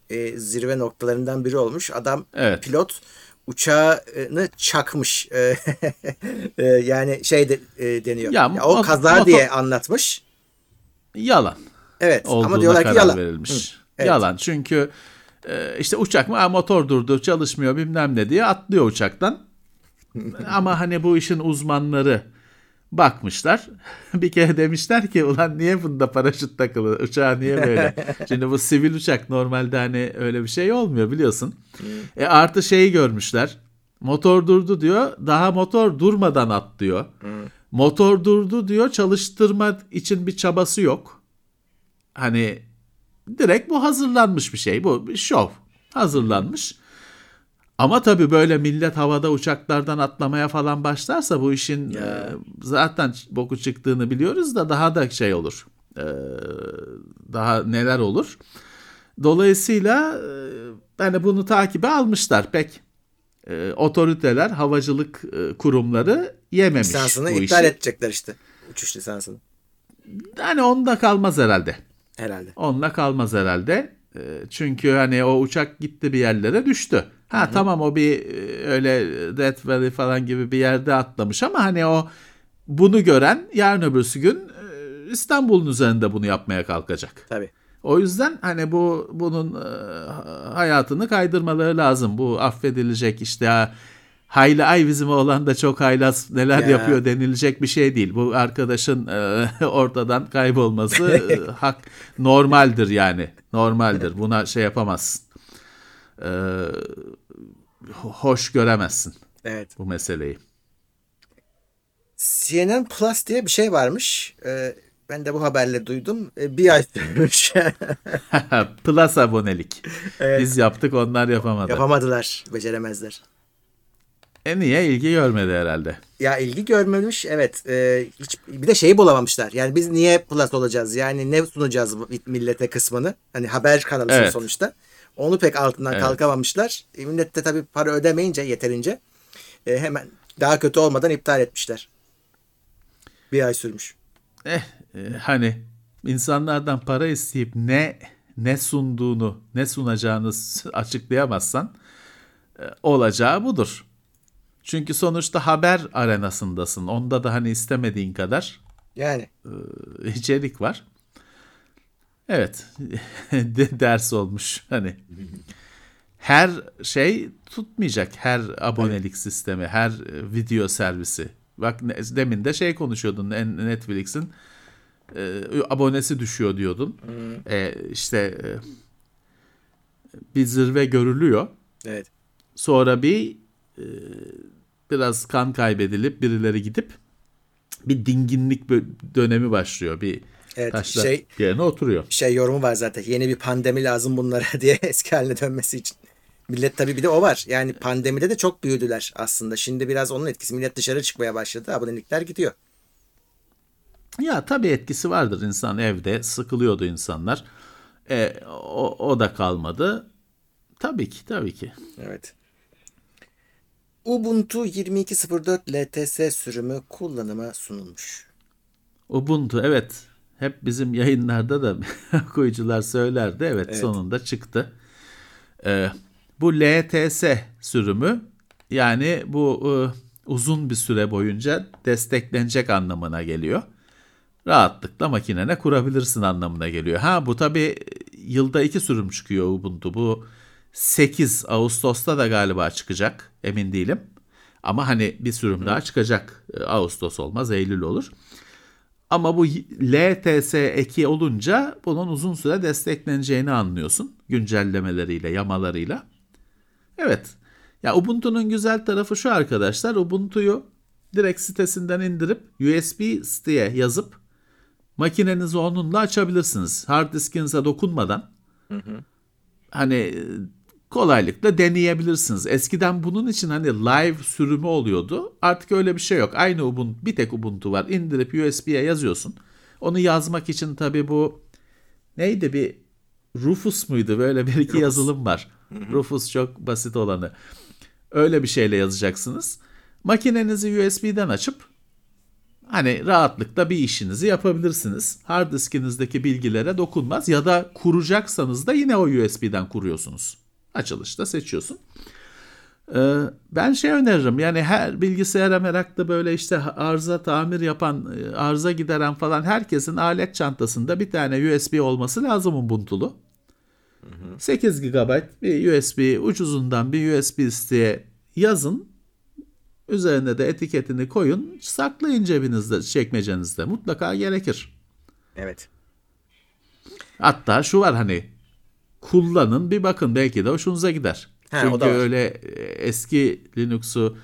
e, zirve noktalarından biri olmuş. Adam Evet. pilot uçağını çakmış. E, e, yani şey de, e, deniyor. Ya, Ya, o kaza motor- diye anlatmış. Yalan. Evet olduğuna ama diyorlar ki karar yalan. verilmiş. evet. Yalan çünkü e, işte uçak mı motor durdu çalışmıyor bilmem ne diye atlıyor uçaktan. Ama hani bu işin uzmanları bakmışlar. Bir kere demişler ki ulan niye bunda paraşüt takılı uçağa niye böyle? Şimdi bu sivil uçak normalde hani öyle bir şey olmuyor biliyorsun. E artı şeyi görmüşler. Motor durdu diyor. Daha motor durmadan atlıyor. Motor durdu diyor. Çalıştırma için bir çabası yok. Hani direkt bu hazırlanmış bir şey. Bu bir şov. Hazırlanmış. Ama tabii böyle millet havada uçaklardan atlamaya falan başlarsa bu işin e, zaten boku çıktığını biliyoruz da daha da şey olur. E, daha neler olur. Dolayısıyla e, hani bunu takibe almışlar pek e, otoriteler, havacılık e, kurumları yememiş Lisansını bu iptal işi. edecekler işte. Uçuş lisansını. Hani onda kalmaz herhalde. Herhalde. Onunla kalmaz herhalde. E, Çünkü hani o uçak gitti bir yerlere düştü. Ha tamam o bir e, öyle Death Valley falan gibi bir yerde atlamış ama hani o bunu gören yarın öbürsü gün e, İstanbul'un üzerinde bunu yapmaya kalkacak. Tabii. O yüzden hani bu bunun e, hayatını kaydırmaları lazım. Bu affedilecek işte ha, hayli ay bizim oğlan da çok haylaz neler Ya. yapıyor denilecek bir şey değil. Bu arkadaşın e, ortadan kaybolması e, hak normaldir yani. Normaldir. Buna şey yapamazsın. E, hoş göremezsin Evet. bu meseleyi. CNN Plus diye bir şey varmış. Ee, ben de bu haberle duydum. Ee, bir ay sürmüş. Plus abonelik. Evet. Biz yaptık onlar yapamadı. Yapamadılar. Beceremezler. E niye ilgi görmedi herhalde. Ya ilgi görmemiş evet. Ee, hiç, bir de şeyi bulamamışlar. Yani biz niye Plus olacağız? Yani ne sunacağız millete kısmını? Hani haber kanalısın Evet. sonuçta. Onu pek altından Evet. kalkamamışlar. E, millet de tabii para ödemeyince yeterince e, hemen daha kötü olmadan iptal etmişler. Bir ay sürmüş. eh e, hani insanlardan para isteyip ne ne sunduğunu, ne sunacağını açıklayamazsan e, olacağı budur. Çünkü sonuçta haber arenasındasın. Onda da hani istemediğin kadar Yani e, içerik var. Evet. de- ders olmuş hani. Her şey tutmayacak. Her abonelik sistemi, her e, video servisi. Bak ne- demin de şey konuşuyordun Netflix'in e, abonesi düşüyor diyordun. E, işte e, bir zirve görülüyor. evet. Sonra bir e, biraz kan kaybedilip birileri gidip bir dinginlik dönemi başlıyor. Bir Evet, taşlar şey- yerine oturuyor. Şey yorumu var zaten. Yeni bir pandemi lazım bunlara diye eski haline dönmesi için. Millet tabii bir de o var. Yani pandemide de çok büyüdüler aslında. Şimdi biraz onun etkisi. Millet dışarı çıkmaya başladı. Abonelikler gidiyor. Ya tabii etkisi vardır insan evde sıkılıyordu insanlar. E, o, o da kalmadı. Tabii ki tabii ki. Evet. Ubuntu 22.04 LTS sürümü kullanıma sunulmuş. Ubuntu evet hep bizim yayınlarda da okuyucular söylerdi. Evet, Evet. sonunda çıktı. Ee, bu LTS sürümü yani bu e, uzun bir süre boyunca desteklenecek anlamına geliyor. Rahatlıkla makinene kurabilirsin anlamına geliyor. Ha bu tabi yılda iki sürüm çıkıyor Ubuntu. Bu 8 Ağustos'ta da galiba çıkacak emin değilim. Ama hani bir sürüm daha çıkacak. Ee, Ağustos olmaz Eylül olur. Ama bu LTS eki olunca bunun uzun süre destekleneceğini anlıyorsun. Güncellemeleriyle, yamalarıyla. Evet. Ya Ubuntu'nun güzel tarafı şu arkadaşlar. Ubuntu'yu direkt sitesinden indirip USB siteye yazıp makinenizi onunla açabilirsiniz. Hard diskinize dokunmadan. Hani e, kolaylıkla deneyebilirsiniz. Eskiden bunun için hani live sürümü oluyordu. Artık öyle bir şey yok. Aynı Ubuntu, bir tek Ubuntu var. İndirip USB'ye yazıyorsun. Onu yazmak için tabii bu neydi bir Rufus muydu? Böyle bir iki yazılım var. Rufus çok basit olanı. Öyle bir şeyle yazacaksınız. Makinenizi USB'den açıp hani rahatlıkla bir işinizi yapabilirsiniz. Hard diskinizdeki bilgilere dokunmaz ya da kuracaksanız da yine o USB'den kuruyorsunuz. Açılışta seçiyorsun. Ee, ben şey öneririm yani her bilgisayara meraklı böyle işte arıza tamir yapan, e, arıza gideren falan herkesin alet çantasında bir tane USB olması lazım Ubuntu'lu. 8 GB bir USB ucuzundan bir USB siteye yazın. Üzerine de etiketini koyun. Saklayın cebinizde, çekmecenizde. Mutlaka gerekir. Evet. Hatta şu var hani kullanın bir bakın belki de hoşunuza gider. O Çünkü öyle e, eski Linux'u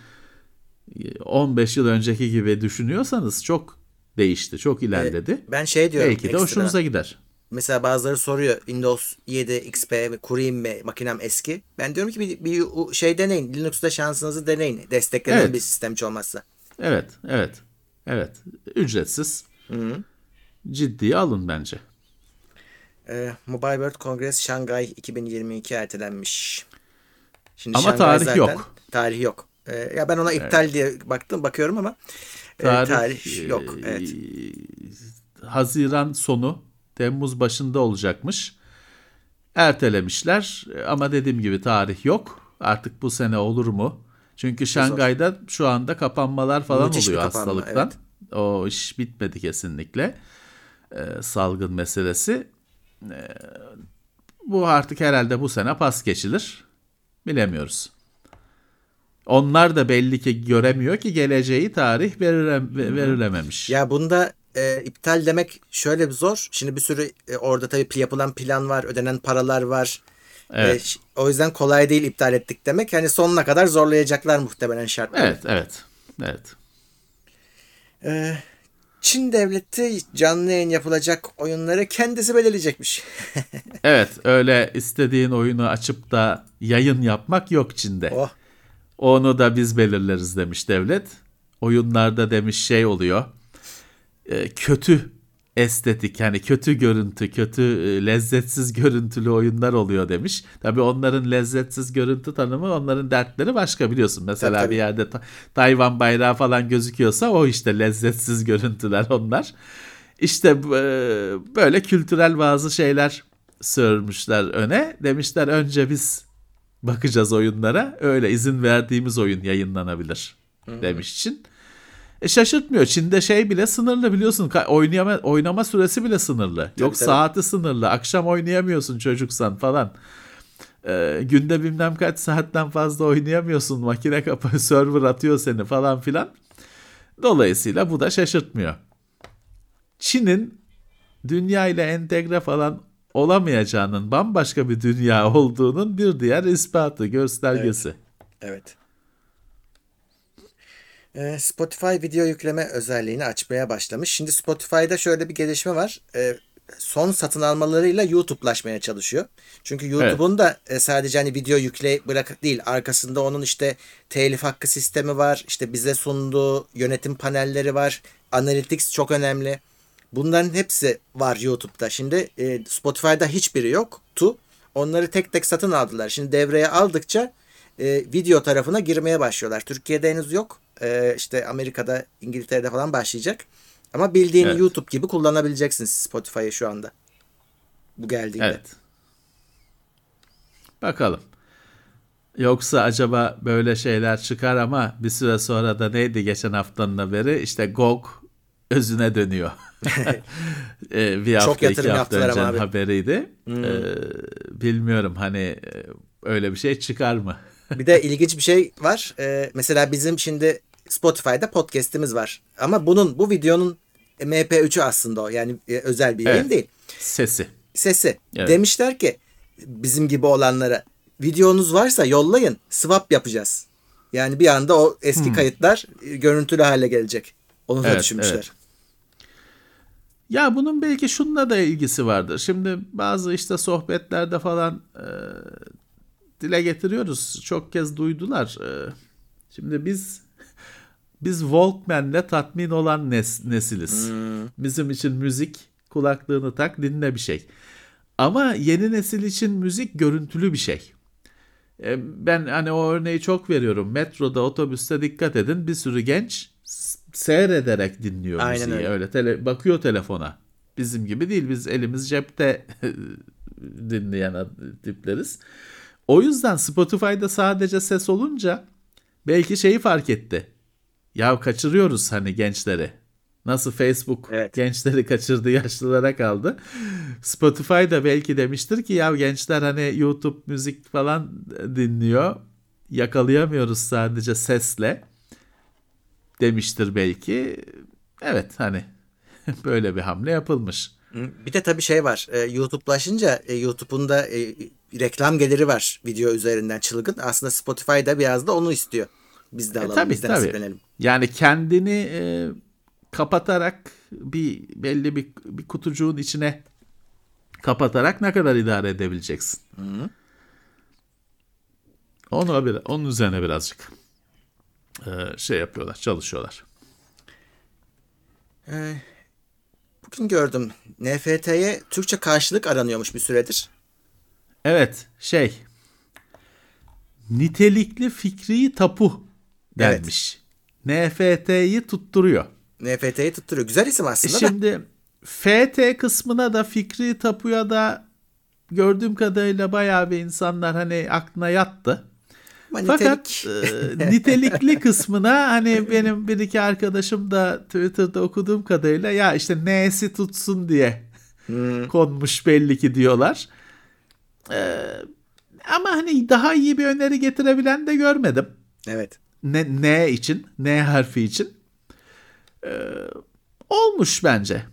e, 15 yıl önceki gibi düşünüyorsanız çok değişti, çok ilerledi. Ben şey diyorum belki de ekstra. hoşunuza gider. Mesela bazıları soruyor Windows 7 XP kurayım mı makinem eski. Ben diyorum ki bir, bir şey deneyin. Linux'ta şansınızı deneyin. Desteklenen Evet. bir sistem hiç olmazsa. Evet, evet, evet. Ücretsiz. Ciddiye alın bence. Ee, Mobile World Congress Şangay 2022 ertelenmiş. Şimdi Ama Şangay tarih yok. Tarih yok. E, ya ben ona iptal diye baktım bakıyorum ama e, tarih, tarih yok. e, Evet. Haziran sonu Temmuz başında olacakmış. Ertelemişler E, ama dediğim gibi tarih yok. Artık bu sene olur mu? Çünkü Şangay'da şu anda kapanmalar falan Müthiş oluyor kapanma, hastalıktan. O iş bitmedi kesinlikle. E, salgın meselesi. E, bu artık herhalde bu sene pas geçilir. Bilemiyoruz. Onlar da belli ki göremiyor ki geleceği tarih verile, verilememiş. Ya bunda e, iptal demek şöyle bir zor. Şimdi bir sürü e, orada tabii yapılan plan var, ödenen paralar var. Evet. E, o yüzden kolay değil iptal ettik demek. Yani sonuna kadar zorlayacaklar muhtemelen şartları. Evet, evet. Evet. E, Çin devleti canlı yayın yapılacak oyunları kendisi belirleyecekmiş. Evet, öyle istediğin oyunu açıp da yayın yapmak yok Çin'de. oh. Onu da biz belirleriz demiş devlet. Oyunlarda demiş şey oluyor. e, kötü estetik yani kötü görüntü, kötü e, lezzetsiz görüntülü oyunlar oluyor demiş. Tabii onların lezzetsiz görüntü tanımı onların dertleri başka biliyorsun. Mesela Tabii, tabii. bir yerde Ta- Tayvan bayrağı falan gözüküyorsa o işte lezzetsiz görüntüler onlar. İşte e, böyle kültürel bazı şeyler sürmüşler öne. Demişler önce biz bakacağız oyunlara. Öyle izin verdiğimiz oyun yayınlanabilir demiş Çin. E şaşırtmıyor. Çin'de şey bile sınırlı biliyorsun. Oynayama, oynama süresi bile sınırlı. Yok tabii. saati sınırlı. Akşam oynayamıyorsun çocuksan falan. E, günde bilmem kaç saatten fazla oynayamıyorsun. Makine kapı server atıyor seni falan filan. Dolayısıyla bu da şaşırtmıyor. Çin'in dünya ile entegre falan olamayacağının bambaşka bir dünya olduğunun bir diğer ispatı, göstergesi. Evet. Ee, Spotify video yükleme özelliğini açmaya başlamış. Şimdi Spotify'da şöyle bir gelişme var. Ee, son satın almalarıyla YouTube'laşmaya çalışıyor. Çünkü YouTube'un da e, sadece hani video yükle bırak değil. Arkasında onun işte telif hakkı sistemi var. İşte bize sunduğu yönetim panelleri var. Analytics çok önemli. Bunların hepsi var YouTube'da. Şimdi e, Spotify'da hiçbiri yok. Tu. Onları tek tek satın aldılar. Şimdi devreye aldıkça e, video tarafına girmeye başlıyorlar. Türkiye'de henüz yok. E, işte Amerika'da, İngiltere'de falan başlayacak. Ama bildiğin Evet. YouTube gibi kullanabileceksiniz Spotify'ı şu anda. Bu geldiğinde. Evet. Bakalım. Yoksa acaba böyle şeyler çıkar ama bir süre sonra da neydi geçen haftanın haberi? İşte GOG özüne dönüyor. Ee, bir hafta yatırım iki hafta öncenin abi. Hmm. haberiydi. Ee, bilmiyorum hani e, öyle bir şey çıkar mı? Bir de ilginç bir şey var. E, mesela bizim şimdi Spotify'da podcast'imiz var. Ama bunun bu videonun MP3'ü aslında o. Yani e, özel bir yayın Evet. değil. Sesi. sesi. Evet. Demişler ki bizim gibi olanlara videonuz varsa yollayın swap yapacağız. Yani bir anda o eski kayıtlar e, görüntülü hale gelecek. Onu da Hmm. Evet, düşünmüşler. evet. Ya bunun belki şununla da ilgisi vardır. Şimdi bazı işte sohbetlerde falan e, dile getiriyoruz. Çok kez duydular. E, şimdi biz biz Walkman'le tatmin olan nes- nesiliz. Bizim için müzik kulaklığını tak dinle bir şey. Ama yeni nesil için müzik görüntülü bir şey. E, Ben hani o örneği çok veriyorum. Metroda, otobüste dikkat edin. Bir sürü genç seyrederek dinliyor Aynen müziği. öyle. Öyle tele, bakıyor telefona. Bizim gibi değil. Biz elimiz cepte dinleyen tipleriz. O yüzden Spotify'da sadece ses olunca belki şeyi fark etti. Ya kaçırıyoruz hani gençleri. Nasıl Facebook Evet. gençleri kaçırdı yaşlılara kaldı. Spotify da belki demiştir ki ya gençler hani YouTube müzik falan dinliyor. Yakalayamıyoruz sadece sesle. Demiştir belki. Evet hani böyle bir hamle yapılmış. Bir de tabii şey var. E, YouTube'laşınca e, YouTube'un da e, reklam geliri var video üzerinden çılgın. Aslında Spotify da biraz da onu istiyor. Biz de E, alalım, tabii biz de tabii. Yani kendini e, kapatarak bir belli bir, bir kutucuğun içine kapatarak ne kadar idare edebileceksin? Onu bir, onun üzerine birazcık e, şey yapıyorlar, çalışıyorlar. Bugün gördüm. NFT'ye Türkçe karşılık aranıyormuş bir süredir. Evet, şey nitelikli fikri tapu denmiş. NFT'yi tutturuyor. NFT'yi tutturuyor. Güzel isim aslında da. Şimdi FT kısmına da fikri tapuya da gördüğüm kadarıyla bayağı bir insanlar hani aklına yattı. Ama Fakat nitelik- e, nitelikli kısmına hani benim bir iki arkadaşım da Twitter'da okuduğum kadarıyla ya işte N'si tutsun diye konmuş belli ki diyorlar. E, ama hani daha iyi bir öneri getirebilen de görmedim. Evet. Ne, N için, N harfi için. E, olmuş bence.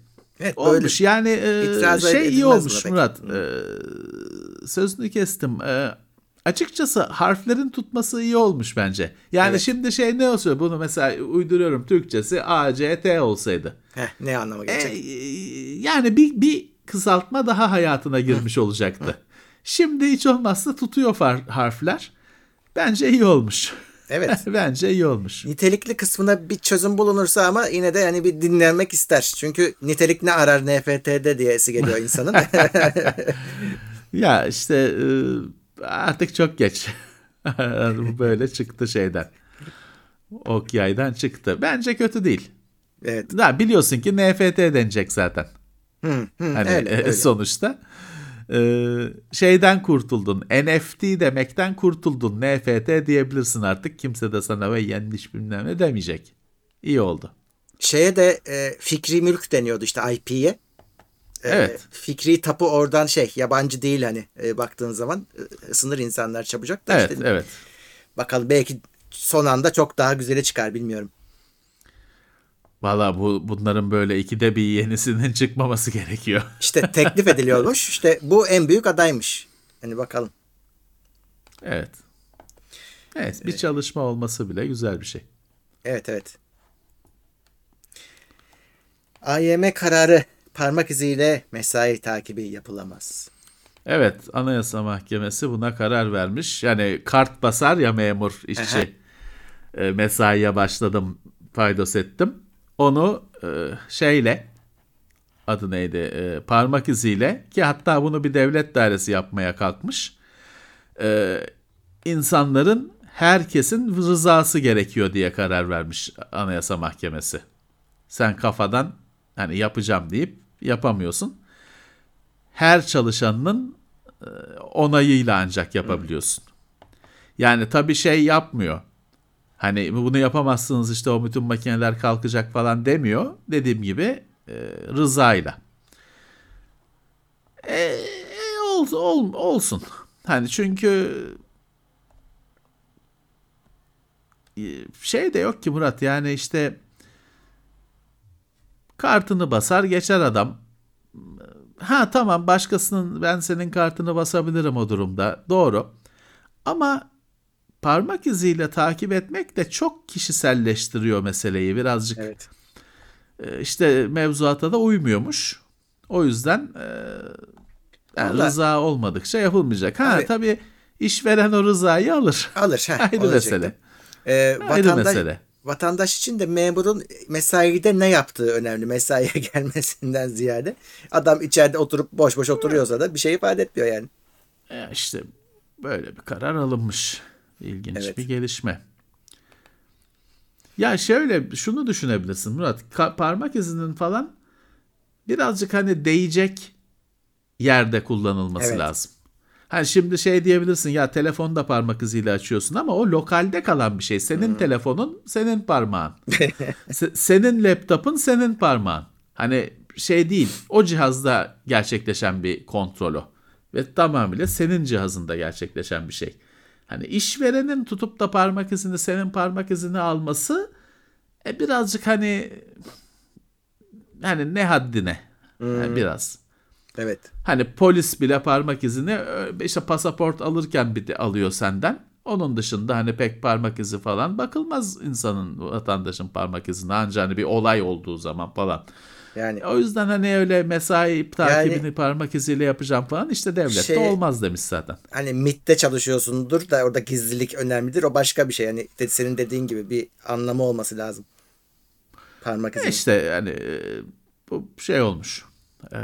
Evet böyle Olmuş yani e, şey iyi buna olmuş peki. Murat. E, sözünü kestim. E, açıkçası harflerin tutması iyi olmuş bence. Yani Evet. şimdi şey ne olsa bunu mesela uyduruyorum Türkçesi A, C, T olsaydı. Heh, ne anlama E, gelecek? yani bir, bir kısaltma daha hayatına girmiş olacaktı. Şimdi hiç olmazsa tutuyor harfler. Bence iyi olmuş. Evet. Bence iyi olmuş. Nitelikli kısmına bir çözüm bulunursa ama yine de yani bir dinlenmek ister. Çünkü nitelik ne arar NFT'de diyesi geliyor insanın. Ya işte e, artık çok geç. Bu böyle çıktı şeyden. Ok yaydan çıktı. Bence kötü değil. evet. Da biliyorsun ki NFT denecek zaten. Hı, hı, Hani öyle, e, öyle. sonuçta. E, şeyden kurtuldun. NFT demekten kurtuldun. NFT diyebilirsin artık. Kimse de sana ve yanlış bilmem ne demeyecek. İyi oldu. Şeye de e, fikri mülk deniyordu işte IP'ye. E, Evet. Fikri tapu oradan şey yabancı değil hani e, baktığın zaman e, sınır insanlar çabucak da Evet, işte evet. bakalım belki son anda çok daha güzeli çıkar bilmiyorum. Valla bu bunların böyle ikide bir yenisinin çıkmaması gerekiyor. İşte teklif ediliyormuş. İşte bu en büyük adaymış. Hani bakalım. Evet. Evet, bir çalışma olması bile güzel bir şey. Evet evet. AYM kararı parmak iziyle mesai takibi yapılamaz. Evet, Anayasa Mahkemesi buna karar vermiş. Yani kart basar ya memur işçi. e, mesaiye başladım, paydos ettim. Onu e, şeyle adı neydi? E, parmak iziyle ki hatta bunu bir devlet dairesi yapmaya kalkmış. E, insanların herkesin rızası gerekiyor diye karar vermiş Anayasa Mahkemesi. Sen kafadan hani yapacağım deyip yapamıyorsun. Her çalışanının e, onayıyla ancak yapabiliyorsun. Yani tabii şey yapmıyor. Hani bunu yapamazsınız işte o bütün makineler kalkacak falan demiyor. Dediğim gibi e, rızayla. E, e, ol, ol- olsun. Hani çünkü e, şey de yok ki Murat yani işte kartını basar geçer adam. Ha tamam başkasının ben senin kartını basabilirim o durumda. Doğru. Ama parmak iziyle takip etmek de çok kişiselleştiriyor meseleyi. Birazcık Evet. e, işte mevzuata da uymuyormuş. O yüzden e, yani Vallahi- rıza olmadıkça yapılmayacak. Ha Abi- tabii işveren o rızayı alır. Alır. Heh, Ayrı mesele. Ee, Ayrı vatandaş, mesele. vatandaş için de memurun mesaide ne yaptığı önemli. Mesaiye gelmesinden ziyade. Adam içeride oturup boş boş oturuyorsa da bir şey ifade etmiyor yani. E, işte böyle bir karar alınmış. İlginç Evet. bir gelişme. Ya şöyle şunu düşünebilirsin Murat. Parmak izinin falan birazcık hani değecek yerde kullanılması Evet. lazım. Hani şimdi şey diyebilirsin ya telefonda parmak iziyle açıyorsun ama o lokalde kalan bir şey. Senin telefonun senin parmağın. Se- senin laptopun senin parmağın. Hani şey değil o cihazda gerçekleşen bir kontrol o. Ve tamamıyla senin cihazında gerçekleşen bir şey. Hani işverenin tutup da parmak izini senin parmak izini alması e, birazcık hani hani ne haddine Yani biraz. Evet. Hani polis bile parmak izini ö, işte pasaport alırken bir de alıyor senden. Onun dışında hani pek parmak izi falan bakılmaz insanın vatandaşın parmak izine ancak hani bir olay olduğu zaman falan. Yani O yüzden hani öyle mesai takibini Yani- parmak iziyle yapacağım falan işte devlette Şey- olmaz demiş zaten. hani MIT'te çalışıyorsundur da orada gizlilik önemlidir. O başka bir şey. Yani de- senin dediğin gibi bir anlamı olması lazım. Parmak izi. E İşte yani e, bu şey olmuş. E,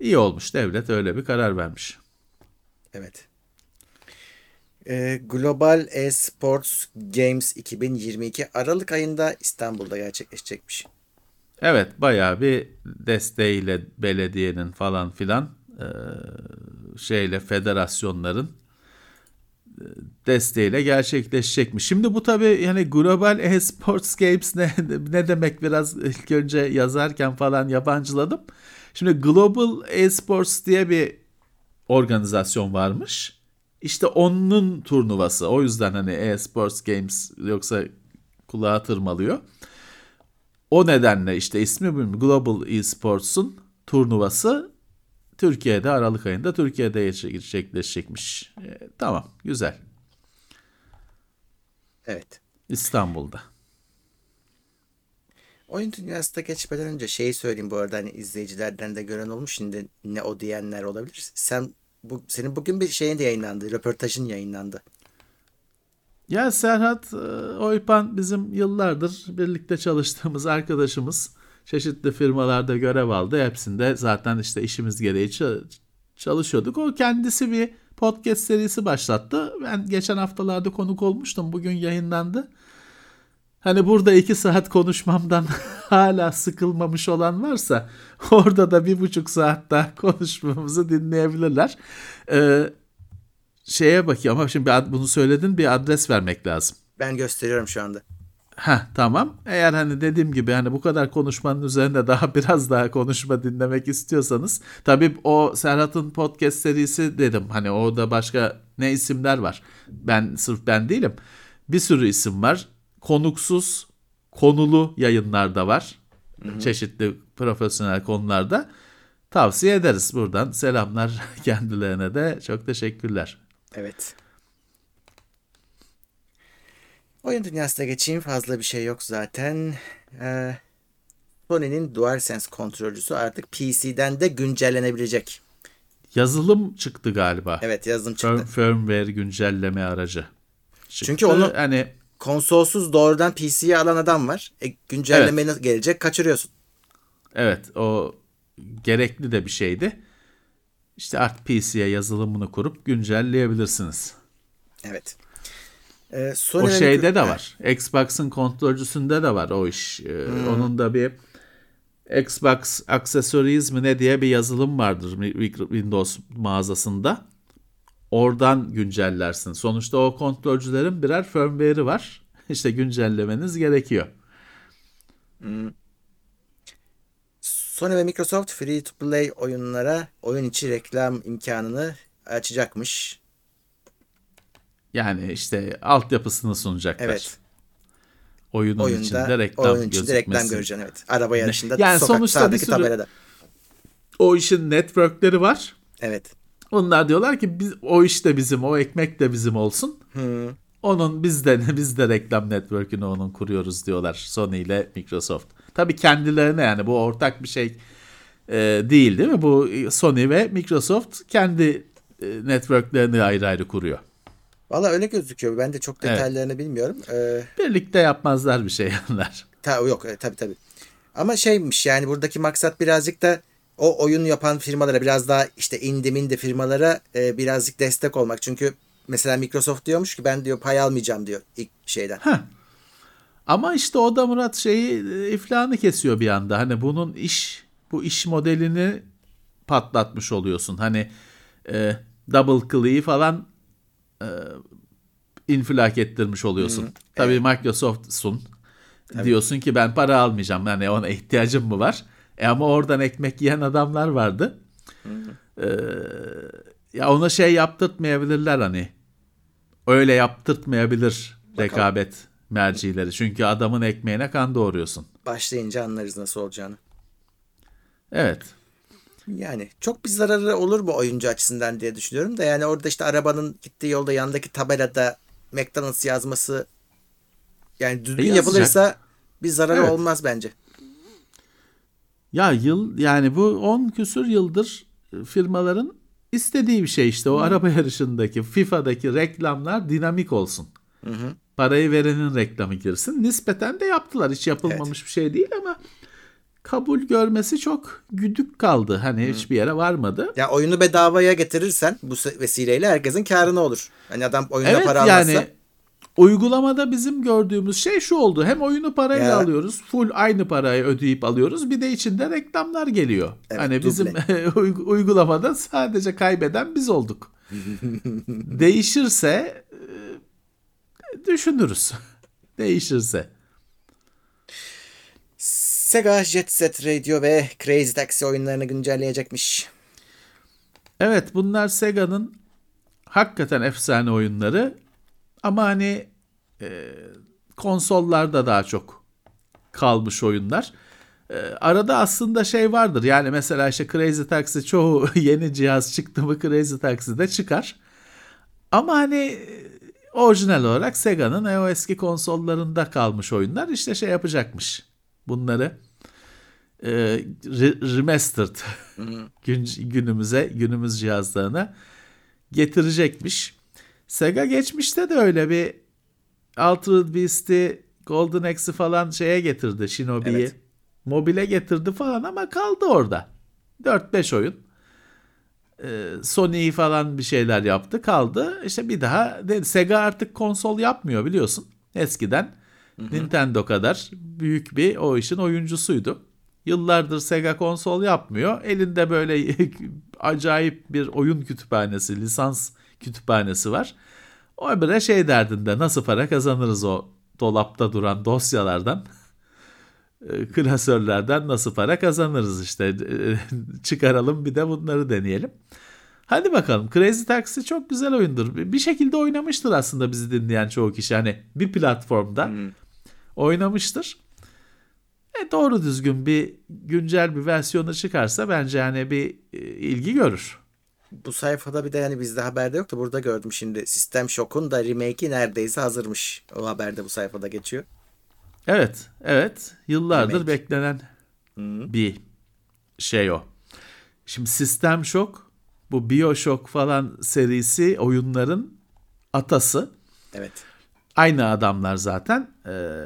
iyi olmuş devlet öyle bir karar vermiş. Evet. Ee, Global Esports Games 2022 Aralık ayında İstanbul'da gerçekleşecekmiş. Evet bayağı bir desteğiyle belediyenin falan filan e, şeyle federasyonların e, desteğiyle gerçekleşecekmiş. Şimdi bu tabii yani Global Esports Games ne, ne demek biraz ilk önce yazarken falan yabancıladım. Şimdi Global Esports diye bir organizasyon varmış. İşte onun turnuvası. O yüzden hani Esports Games yoksa kulağa tırmalıyor. O nedenle işte ismi Global Esports'un turnuvası Türkiye'de Aralık ayında Türkiye'de gerçekleşecekmiş. E, tamam güzel. Evet. İstanbul'da. Oyun dünyasına geçmeden önce şeyi söyleyeyim bu arada hani izleyicilerden de gören olmuş şimdi ne o diyenler olabilir. Sen bu senin bugün bir şeyin de yayınlandı, röportajın yayınlandı. Ya Serhat e, Oypan bizim yıllardır birlikte çalıştığımız arkadaşımız. Çeşitli firmalarda görev aldı. Hepsinde zaten işte işimiz gereği çalışıyorduk. O kendisi bir podcast serisi başlattı. Ben geçen haftalarda konuk olmuştum. Bugün yayınlandı. Hani burada iki saat konuşmamdan hala sıkılmamış olan varsa orada da bir buçuk saat daha konuşmamızı dinleyebilirler. Ee, şeye bakayım ama şimdi bunu söyledin bir adres vermek lazım. Ben gösteriyorum şu anda. Ha tamam. Eğer hani dediğim gibi hani bu kadar konuşmanın üzerinde daha biraz daha konuşma dinlemek istiyorsanız tabii o Serhat'ın podcast serisi dedim. Hani o da başka ne isimler var. Ben sırf ben değilim. Bir sürü isim var. Konuksuz, konulu yayınlar da var. Hı-hı. Çeşitli profesyonel konularda. Tavsiye ederiz buradan. Selamlar kendilerine de. Çok teşekkürler. Evet. Oyun dünyasına geçeyim. Fazla bir şey yok zaten. Ee, Sony'nin DualSense kontrolcüsü artık PC'den de güncellenebilecek. Yazılım çıktı galiba. Evet yazılım çıktı. Firm, firmware güncelleme aracı. Çıktı. Çünkü onu hani konsolsuz doğrudan PC'ye alan adam var. E, güncelleme evet. gelecek kaçırıyorsun. Evet o gerekli de bir şeydi. İşte artık PC'ye yazılımını kurup güncelleyebilirsiniz. Evet. Ee, Sony o şeyde de var. Xbox'ın kontrolcüsünde de var o iş. Ee, hmm. Onun da bir Xbox Accessories mi ne diye bir yazılım vardır Windows mağazasında. Oradan güncellersin. Sonuçta o kontrolcülerin birer firmware'i var. İşte güncellemeniz gerekiyor. Hmm. Sony ve Microsoft free to play oyunlara oyun içi reklam imkanını açacakmış. Yani işte altyapısını sunacaklar. Evet. Oyunun Oyunda, içinde reklam oyunun içinde reklam göreceksin evet. Araba yarışında yani sokak, sonuçta bir sürü, tabelada. O işin networkleri var. Evet. Onlar diyorlar ki biz o iş de bizim, o ekmek de bizim olsun. Hmm. Onun biz de biz de reklam network'ünü onun kuruyoruz diyorlar Sony ile Microsoft. Tabii kendilerine yani bu ortak bir şey e, değil değil mi? Bu Sony ve Microsoft kendi e, networklerini ayrı ayrı kuruyor. Valla öyle gözüküyor. Ben de çok detaylarını evet. bilmiyorum. Ee, Birlikte yapmazlar bir şey onlar. Ta, yok e, tabii tabii. Ama şeymiş yani buradaki maksat birazcık da o oyun yapan firmalara biraz daha işte indi mindi firmalara e, birazcık destek olmak. Çünkü mesela Microsoft diyormuş ki ben diyor pay almayacağım diyor ilk şeyden. Heh. Ama işte o da Murat şeyi e, iflahını kesiyor bir anda. Hani bunun iş bu iş modelini patlatmış oluyorsun. Hani e, double click'i falan e, infilak ettirmiş oluyorsun. Hmm, Tabii evet. Microsoft'sun. Tabii. Diyorsun ki ben para almayacağım. Yani ona ihtiyacım mı var? E ama oradan ekmek yiyen adamlar vardı. Hmm. Ee, ya ona şey yaptırtmayabilirler hani. Öyle yaptırtmayabilir Bakalım. rekabet mercileri. Çünkü adamın ekmeğine kan doğuruyorsun. Başlayınca anlarız nasıl olacağını. Evet. Yani çok bir zararı olur mu oyuncu açısından diye düşünüyorum da yani orada işte arabanın gittiği yolda yandaki tabelada McDonald's yazması yani düzgün e yapılırsa bir zararı evet. olmaz bence. Ya yıl yani bu 10 küsür yıldır firmaların istediği bir şey işte o hı. araba yarışındaki FIFA'daki reklamlar dinamik olsun. Hı hı. Parayı verenin reklamı girsin. Nispeten de yaptılar. Hiç yapılmamış evet. bir şey değil ama kabul görmesi çok güdük kaldı. Hani hiçbir yere varmadı. Ya oyunu bedavaya getirirsen bu vesileyle herkesin karına olur. Hani adam oyunda Evet para almazsa. yani uygulamada bizim gördüğümüz şey şu oldu. Hem oyunu parayla Ya. alıyoruz. Full aynı parayı ödeyip alıyoruz. Bir de içinde reklamlar geliyor. Evet, hani bizim duble. uygulamada sadece kaybeden biz olduk. Değişirse düşünürüz. Değişirse. Sega Jet Set Radio ve Crazy Taxi oyunlarını güncelleyecekmiş. Evet bunlar Sega'nın hakikaten efsane oyunları. Ama hani e, konsollarda daha çok kalmış oyunlar. E, arada aslında şey vardır. Yani mesela işte Crazy Taxi çoğu yeni cihaz çıktı mı Crazy Taxi'de çıkar. Ama hani orijinal olarak Sega'nın e, o eski konsollarında kalmış oyunlar işte şey yapacakmış. Bunları e, re- remastered gün, günümüze günümüz cihazlarına getirecekmiş. Sega geçmişte de öyle bir Altered Beast'i Golden Axe'i falan şeye getirdi Shinobi'yi. Evet. Mobile getirdi falan ama kaldı orada. 4-5 oyun. Ee, Sony falan bir şeyler yaptı kaldı. İşte bir daha Sega artık konsol yapmıyor biliyorsun. Eskiden Nintendo kadar büyük bir o işin oyuncusuydu. Yıllardır Sega konsol yapmıyor. Elinde böyle acayip bir oyun kütüphanesi, lisans kütüphanesi var. O bire şey derdinde nasıl para kazanırız o dolapta duran dosyalardan, e, klasörlerden nasıl para kazanırız işte E, çıkaralım bir de bunları deneyelim. Hadi bakalım Crazy Taxi çok güzel oyundur. Bir şekilde oynamıştır aslında bizi dinleyen çoğu kişi. Hani bir platformda oynamıştır. E doğru düzgün bir güncel bir versiyonu çıkarsa bence yani bir e, ilgi görür. Bu sayfada bir de yani bizde haberde yoktu. Burada gördüm şimdi. System Shock'un da remake'i neredeyse hazırmış. O haberde bu sayfada geçiyor. Evet, evet. Yıllardır Remake. beklenen bir şey o. Şimdi System Shock, bu BioShock falan serisi oyunların atası. Evet. Aynı adamlar zaten. Ee,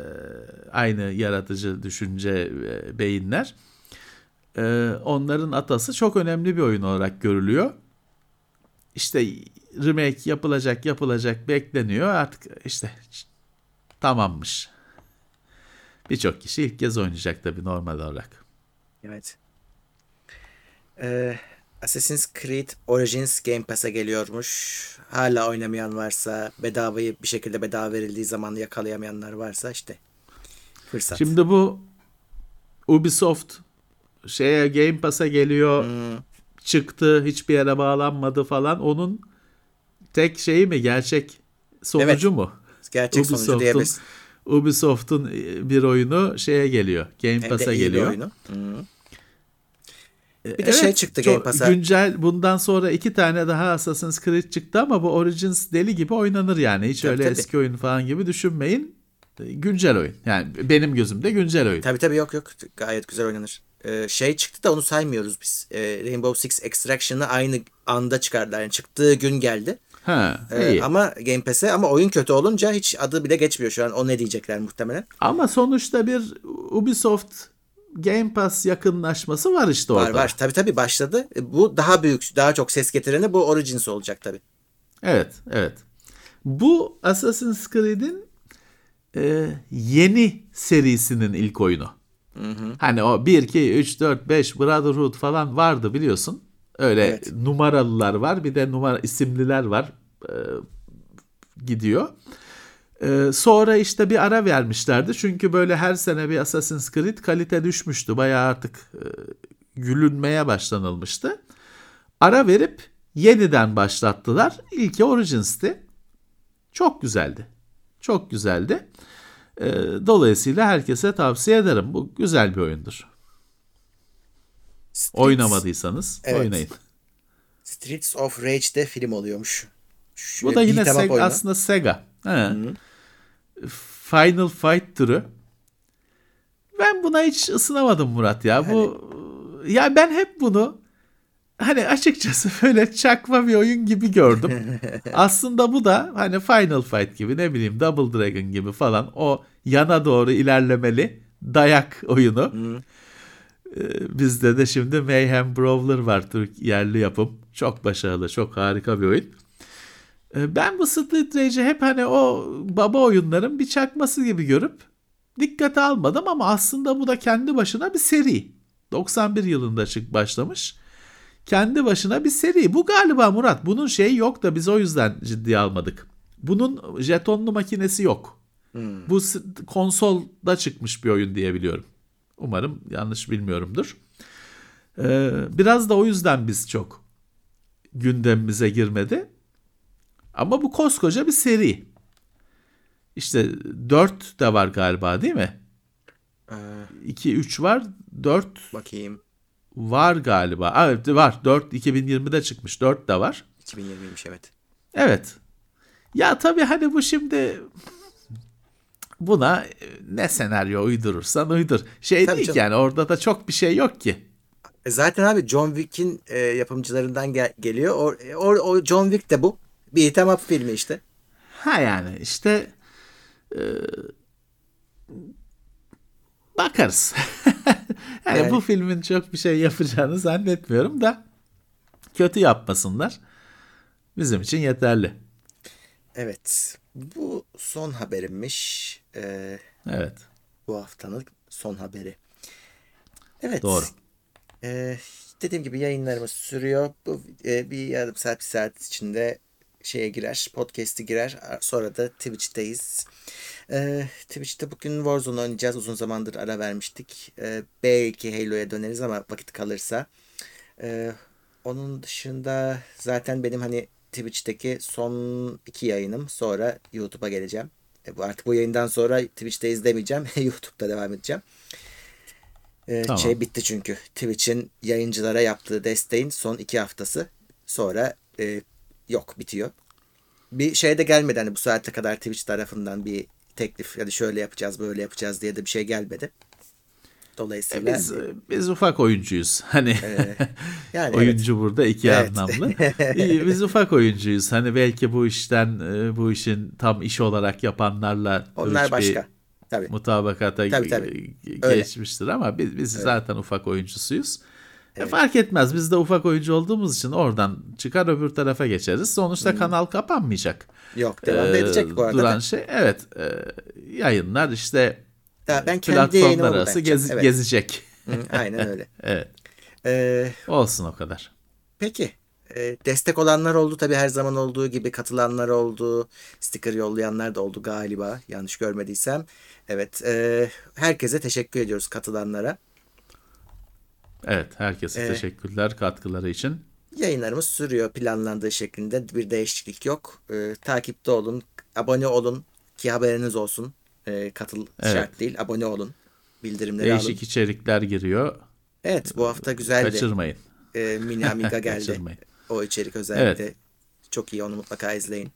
aynı yaratıcı düşünce e, beyinler. Ee, onların atası çok önemli bir oyun olarak görülüyor. İşte remake yapılacak yapılacak bekleniyor. Artık işte tamammış. Birçok kişi ilk kez oynayacak tabii normal olarak. Evet. Ee, Assassin's Creed Origins Game Pass'e geliyormuş. Hala oynamayan varsa, bedavayı bir şekilde bedava verildiği zaman yakalayamayanlar varsa işte fırsat. Şimdi bu Ubisoft şeye Game Pass'a geliyor. Çıktı, hiçbir yere bağlanmadı falan. Onun tek şeyi mi gerçek sonucu Evet. mu? Gerçek sonucu Ubisoft'un diyebiliriz. Ubisoft'un e, bir oyunu şeye geliyor. Game de Pass'a bir geliyor. Bir de şey çıktı Game Pass'a. Güncel bundan sonra iki tane daha Assassin's Creed çıktı ama bu Origins deli gibi oynanır yani. Hiç Tabii, öyle tabii. eski oyun falan gibi düşünmeyin. E, Güncel oyun. Yani benim gözümde güncel oyun. Tabii tabii yok yok. Gayet güzel oynanır. Ee, şey çıktı da onu saymıyoruz biz. Ee, Rainbow Six Extraction'ı aynı anda çıkardılar. Yani çıktığı gün geldi. Ha, Ee, iyi. ama Game Pass'e ama oyun kötü olunca hiç adı bile geçmiyor şu an. O ne diyecekler muhtemelen. Ama sonuçta bir Ubisoft Game Pass yakınlaşması var işte orada. Var var. Tabii tabii başladı. E, Bu daha büyük, daha çok ses getireni bu Origins olacak tabii. Evet, evet. Bu Assassin's Creed'in e, yeni serisinin ilk oyunu. Hani o 1, 2, 3, 4, 5 Brotherhood falan vardı biliyorsun. Öyle Evet. numaralılar var bir de numara isimliler var. E, gidiyor. E, sonra işte bir ara vermişlerdi. Çünkü böyle her sene bir Assassin's Creed kalite düşmüştü. Bayağı artık e, gülünmeye başlanılmıştı. Ara verip yeniden başlattılar. İlki Origins'ti. Çok güzeldi. Çok güzeldi. E, dolayısıyla herkese tavsiye ederim. Bu güzel bir oyundur. Streets, Oynamadıysanız Evet. oynayın. Streets of Rage'de film oluyormuş. Şu Bu da yine Sega, aslında Sega. He. Final Fight türü. Ben buna hiç ısınamadım Murat ya. Bu ya ben hep bunu hani açıkçası böyle çakma bir oyun gibi gördüm. aslında bu da hani Final Fight gibi ne bileyim Double Dragon gibi falan o yana doğru ilerlemeli dayak oyunu. Ee, bizde de şimdi Mayhem Brawler var Türk yerli yapım. Çok başarılı, çok harika bir oyun. Ee, ben bu Street Rage'i hep hani o baba oyunların bir çakması gibi görüp dikkate almadım ama aslında bu da kendi başına bir seri. 91 yılında çık başlamış. Kendi başına bir seri. Bu galiba Murat. Bunun şeyi yok da biz o yüzden ciddiye almadık. Bunun jetonlu makinesi yok. Hmm. Bu konsolda çıkmış bir oyun diye biliyorum. Umarım yanlış bilmiyorumdur. Ee, biraz da o yüzden biz çok gündemimize girmedi. Ama bu koskoca bir seri. İşte 4 de var galiba değil mi? 2 ee, 3 var. 4 bakayım. Var galiba. Evet var. 4 2020'de çıkmış. 4 de var. 2020'ymiş evet. Evet. Ya tabii hani bu şimdi buna ne senaryo uydurursan uydur. Şey tabii değil canım. yani orada da çok bir şey yok ki. E zaten abi John Wick'in e, yapımcılarından gel- geliyor. O, o, o John Wick de bu. Bir item up filmi işte. Ha yani işte e, bakarız. yani evet. bu filmin çok bir şey yapacağını zannetmiyorum da kötü yapmasınlar. Bizim için yeterli. Evet. Bu son haberimmiş. Ee, evet. Bu haftanın son haberi. Evet. Doğru. Ee, dediğim gibi yayınlarımız sürüyor. Bu e, bir yarım saat bir saat içinde şeye girer, podcast'i girer. Sonra da Twitch'teyiz. Ee, Twitch'te bugün Warzone oynayacağız. Uzun zamandır ara vermiştik. Ee, belki Halo'ya döneriz ama vakit kalırsa. Ee, onun dışında zaten benim hani Twitch'teki son iki yayınım. Sonra YouTube'a geleceğim. E, bu artık bu yayından sonra Twitch'te izlemeyeceğim. YouTube'da devam edeceğim. Ee, tamam. Şey bitti çünkü. Twitch'in yayıncılara yaptığı desteğin son iki haftası. Sonra e, yok bitiyor. Bir şey de gelmedi hani bu saate kadar Twitch tarafından bir teklif yani şöyle yapacağız böyle yapacağız diye de bir şey gelmedi. Dolayısıyla e biz biz ufak oyuncuyuz. Hani e, yani oyuncu evet. burada iki evet. anlamlı. biz ufak oyuncuyuz. Hani belki bu işten e, bu işin tam iş olarak yapanlarla onlar başka. Tabii. Mutabakata tabii, tabii. geçmiştir Öyle. ama biz, biz zaten ufak oyuncusuyuz. E, evet. fark etmez. Biz de ufak oyuncu olduğumuz için oradan çıkar öbür tarafa geçeriz. Sonuçta hmm. kanal kapanmayacak. Yok devam ee, edecek bu arada. Duran şey evet e, yayınlar işte ya ben platformlar arası gez, evet. gezecek. Aynen öyle. evet. Ee, Olsun o kadar. Peki. E, destek olanlar oldu tabii her zaman olduğu gibi katılanlar oldu. Sticker yollayanlar da oldu galiba yanlış görmediysem. Evet. E, herkese teşekkür ediyoruz katılanlara. Evet, herkese ee, teşekkürler katkıları için. Yayınlarımız sürüyor planlandığı şeklinde. Bir değişiklik yok. Ee, takipte olun, abone olun ki haberiniz olsun. Ee, katıl evet. şart değil, abone olun. Bildirimleri Değişik alın. Değişik içerikler giriyor. Evet, bu hafta güzeldi. Kaçırmayın. Ee, Mini Amiga geldi. o içerik özellikle. Evet. Çok iyi, onu mutlaka izleyin.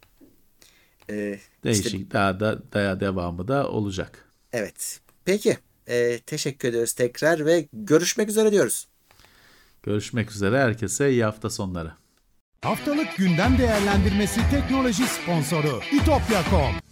Ee, Değişik, işte, daha da daha devamı da olacak. Evet. Peki. E, teşekkür ediyoruz tekrar ve görüşmek üzere diyoruz. Görüşmek üzere. Herkese iyi hafta sonları. Haftalık gündem değerlendirmesi teknoloji sponsoru itopya.com